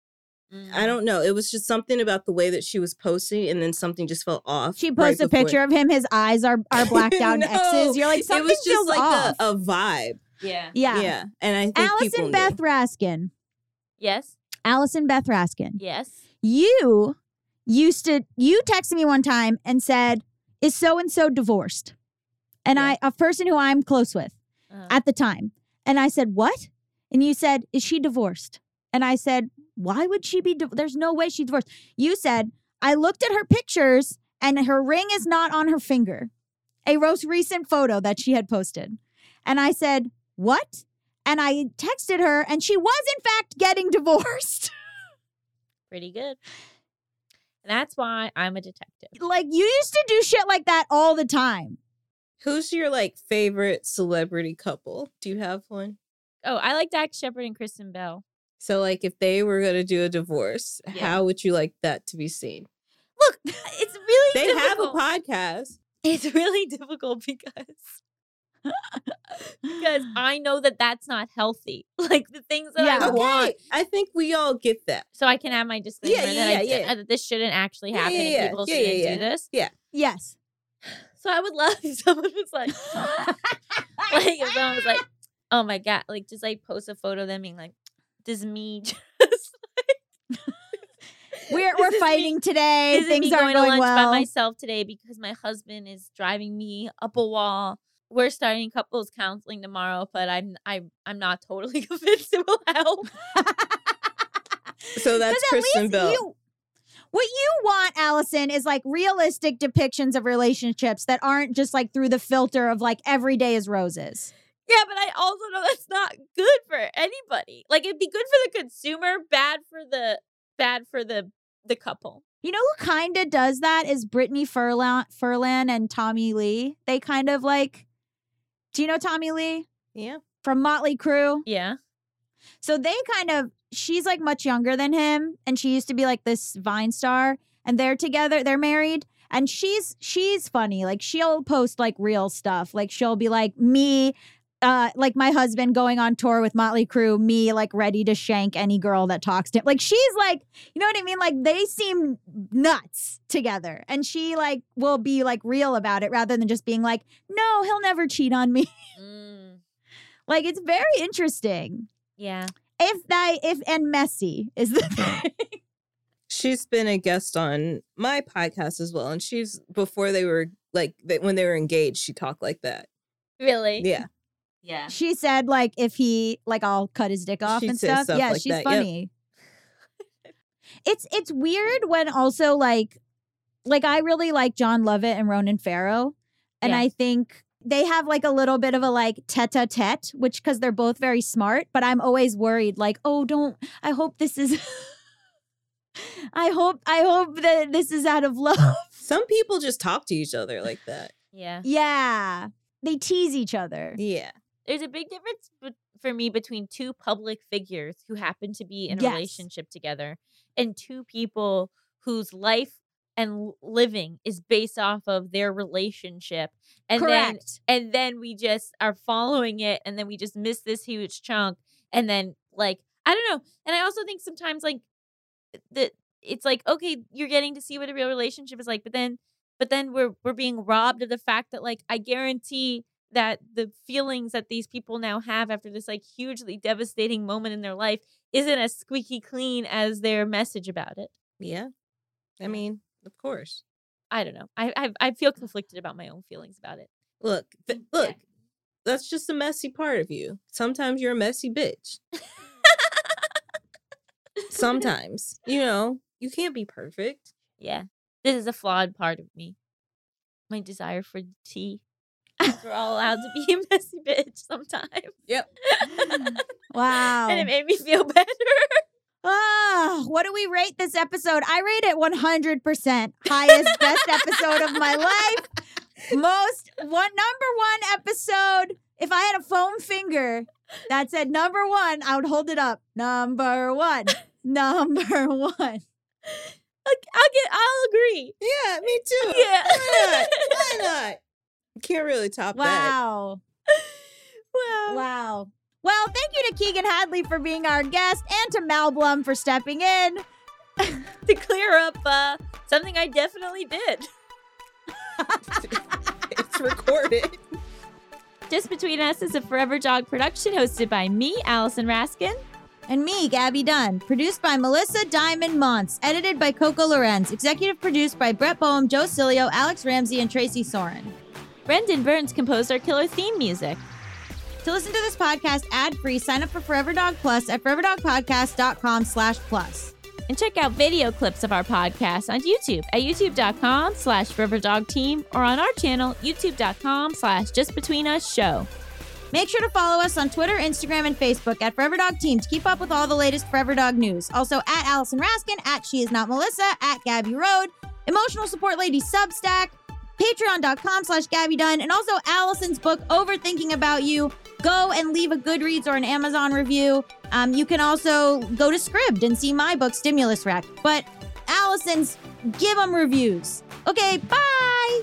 Mm. I don't know. It was just something about the way that she was posting, and then something just fell off. she right posts a before- picture of him his eyes are are blacked out No, and x's you're like it something was just like off. A, a vibe. Yeah. yeah. Yeah. and I think people allison knew. beth raskin Yes. allison beth raskin Yes. you used to you texted me one time and said is so and so divorced and Yeah. i a person who i'm close with Uh, at the time. And I said, What? And you said, Is she divorced? And I said, Why would she be? Di- There's no way she's divorced. You said, I looked at her pictures and her ring is not on her finger, a most recent photo that she had posted. And I said, What? And I texted her, and she was, in fact, getting divorced. pretty good. That's why I'm a detective. like, you used to do shit like that all the time. Who's your like favorite celebrity couple? Do you have one? Oh, I like Dax Shepard and Kristen Bell. So like if they were gonna do a divorce, Yeah. how would you like that to be seen? Look, it's really They have a podcast. It's really difficult because because I know that that's not healthy. Like the things that Yeah. I Okay, want, I think we all get that. so I can have my disclaimer yeah, that, yeah, d- yeah. uh, that this shouldn't actually Yeah, happen yeah, and yeah. people Yeah, shouldn't yeah, do yeah. Yes. So I would love if someone was like, like if someone was like, oh my god, like just like post a photo of them being like, is me. Just We're, we're is me- fighting today. Things aren't going to lunch well. by myself today because my husband is driving me up a wall. We're starting couples counseling tomorrow, but I'm I'm I'm not totally convinced it will help. So that's Kristen Bell. You, what you want, Allison, is like realistic depictions of relationships that aren't just like through the filter of like every day is roses. Yeah, but I also know that's not good for anybody. Like it'd be good for the consumer, bad for the bad for the the couple. You know who kind of does that is Brittany Furlan, Furlan and Tommy Lee. They kind of like, do you know Tommy Lee yeah. from Motley Crue? Yeah. So they kind of, she's like much younger than him, and she used to be like this Vine star, and they're together, they're married. And she's she's funny. Like she'll post like real stuff. Like she'll be like me, uh, like my husband going on tour with Motley Crue, me like ready to shank any girl that talks to him. Like she's like, you know what I mean? Like they seem nuts together. And she like will be like real about it rather than just being like, no, he'll never cheat on me. Mm, like it's very interesting yeah. if that if and messy is the thing. She's been a guest on my podcast as well, and she's before they were like when they were engaged, she talked like that. Really? Yeah, Yeah. she said like if he like I'll cut his dick off She and stuff. stuff yeah, like she's that, yep. funny. it's it's weird when also like like I really like Jon Lovett and Ronan Farrow, and Yeah. I think they have like a little bit of a like tete-a-tete, which because they're both very smart. But I'm always worried, like, oh, don't. I hope this is. I hope I hope that this is out of love. some people just talk to each other like that. Yeah. yeah, they tease each other. Yeah, There's a big difference for me between two public figures who happen to be in a Yes. relationship together and two people whose life and living is based off of their relationship. And then Correct. and then we just are following it and then we just miss this huge chunk and then like I don't know. And I also think sometimes like that it's like okay, you're getting to see what a real relationship is like, but then but then we're we're being robbed of the fact that like I guarantee that the feelings that these people now have after this like hugely devastating moment in their life isn't as squeaky clean as their message about it. Yeah. I mean, of course. I don't know. I I, I feel conflicted about my own feelings about it. Look, th- mm, look. That's just a messy part of you. Sometimes you're a messy bitch. Sometimes, you know, you can't be perfect. Yeah. This is a flawed part of me. My desire for tea. We're all allowed to be a messy bitch sometimes. Yep. Wow. And it made me feel better. Ah, what do we rate this episode? I rate it 100%. Highest, best episode of my life. Most one number one episode. If I had a foam finger that said number one, I would hold it up. Number one. Number one. Like, I'll get I'll agree. Yeah, me too. Yeah. Why not? Why not? You can't really top that. Wow. Wow. Wow. Well, thank you to Keegan Hadley for being our guest and to Mal Blum for stepping in. To clear up uh something I definitely did. It's recorded. Just Between Us is a Forever Dog production hosted by me, Allison Raskin. And me, Gabby Dunn. Produced by Melissa Diamond Montz. Edited by Coco Lorenz. Executive produced by Brett Boehm, Joe Cilio, Alex Ramsey, and Tracy Soren. Brendan Burns composed our killer theme music. To listen to this podcast ad-free, sign up for Forever Dog Plus at foreverdogpodcast.com slash plus. And check out video clips of our podcast on YouTube at youtube.com slash riverdogteam or on our channel, youtube.com slash justbetweenusshow. Make sure to follow us on Twitter, Instagram, and Facebook at Forever Dog Team to keep up with all the latest Forever Dog news. Also at Allison Raskin, at She Is Not Melissa, at Gabby Road, Emotional Support Lady Substack, patreon.com slash Gabby Dunn, and also Allison's book, Overthinking About You. Go and leave a Goodreads or an Amazon review. Um, you can also go to Scribd and see my book, Stimulus Rack. But Allison's, give them reviews. Okay, bye!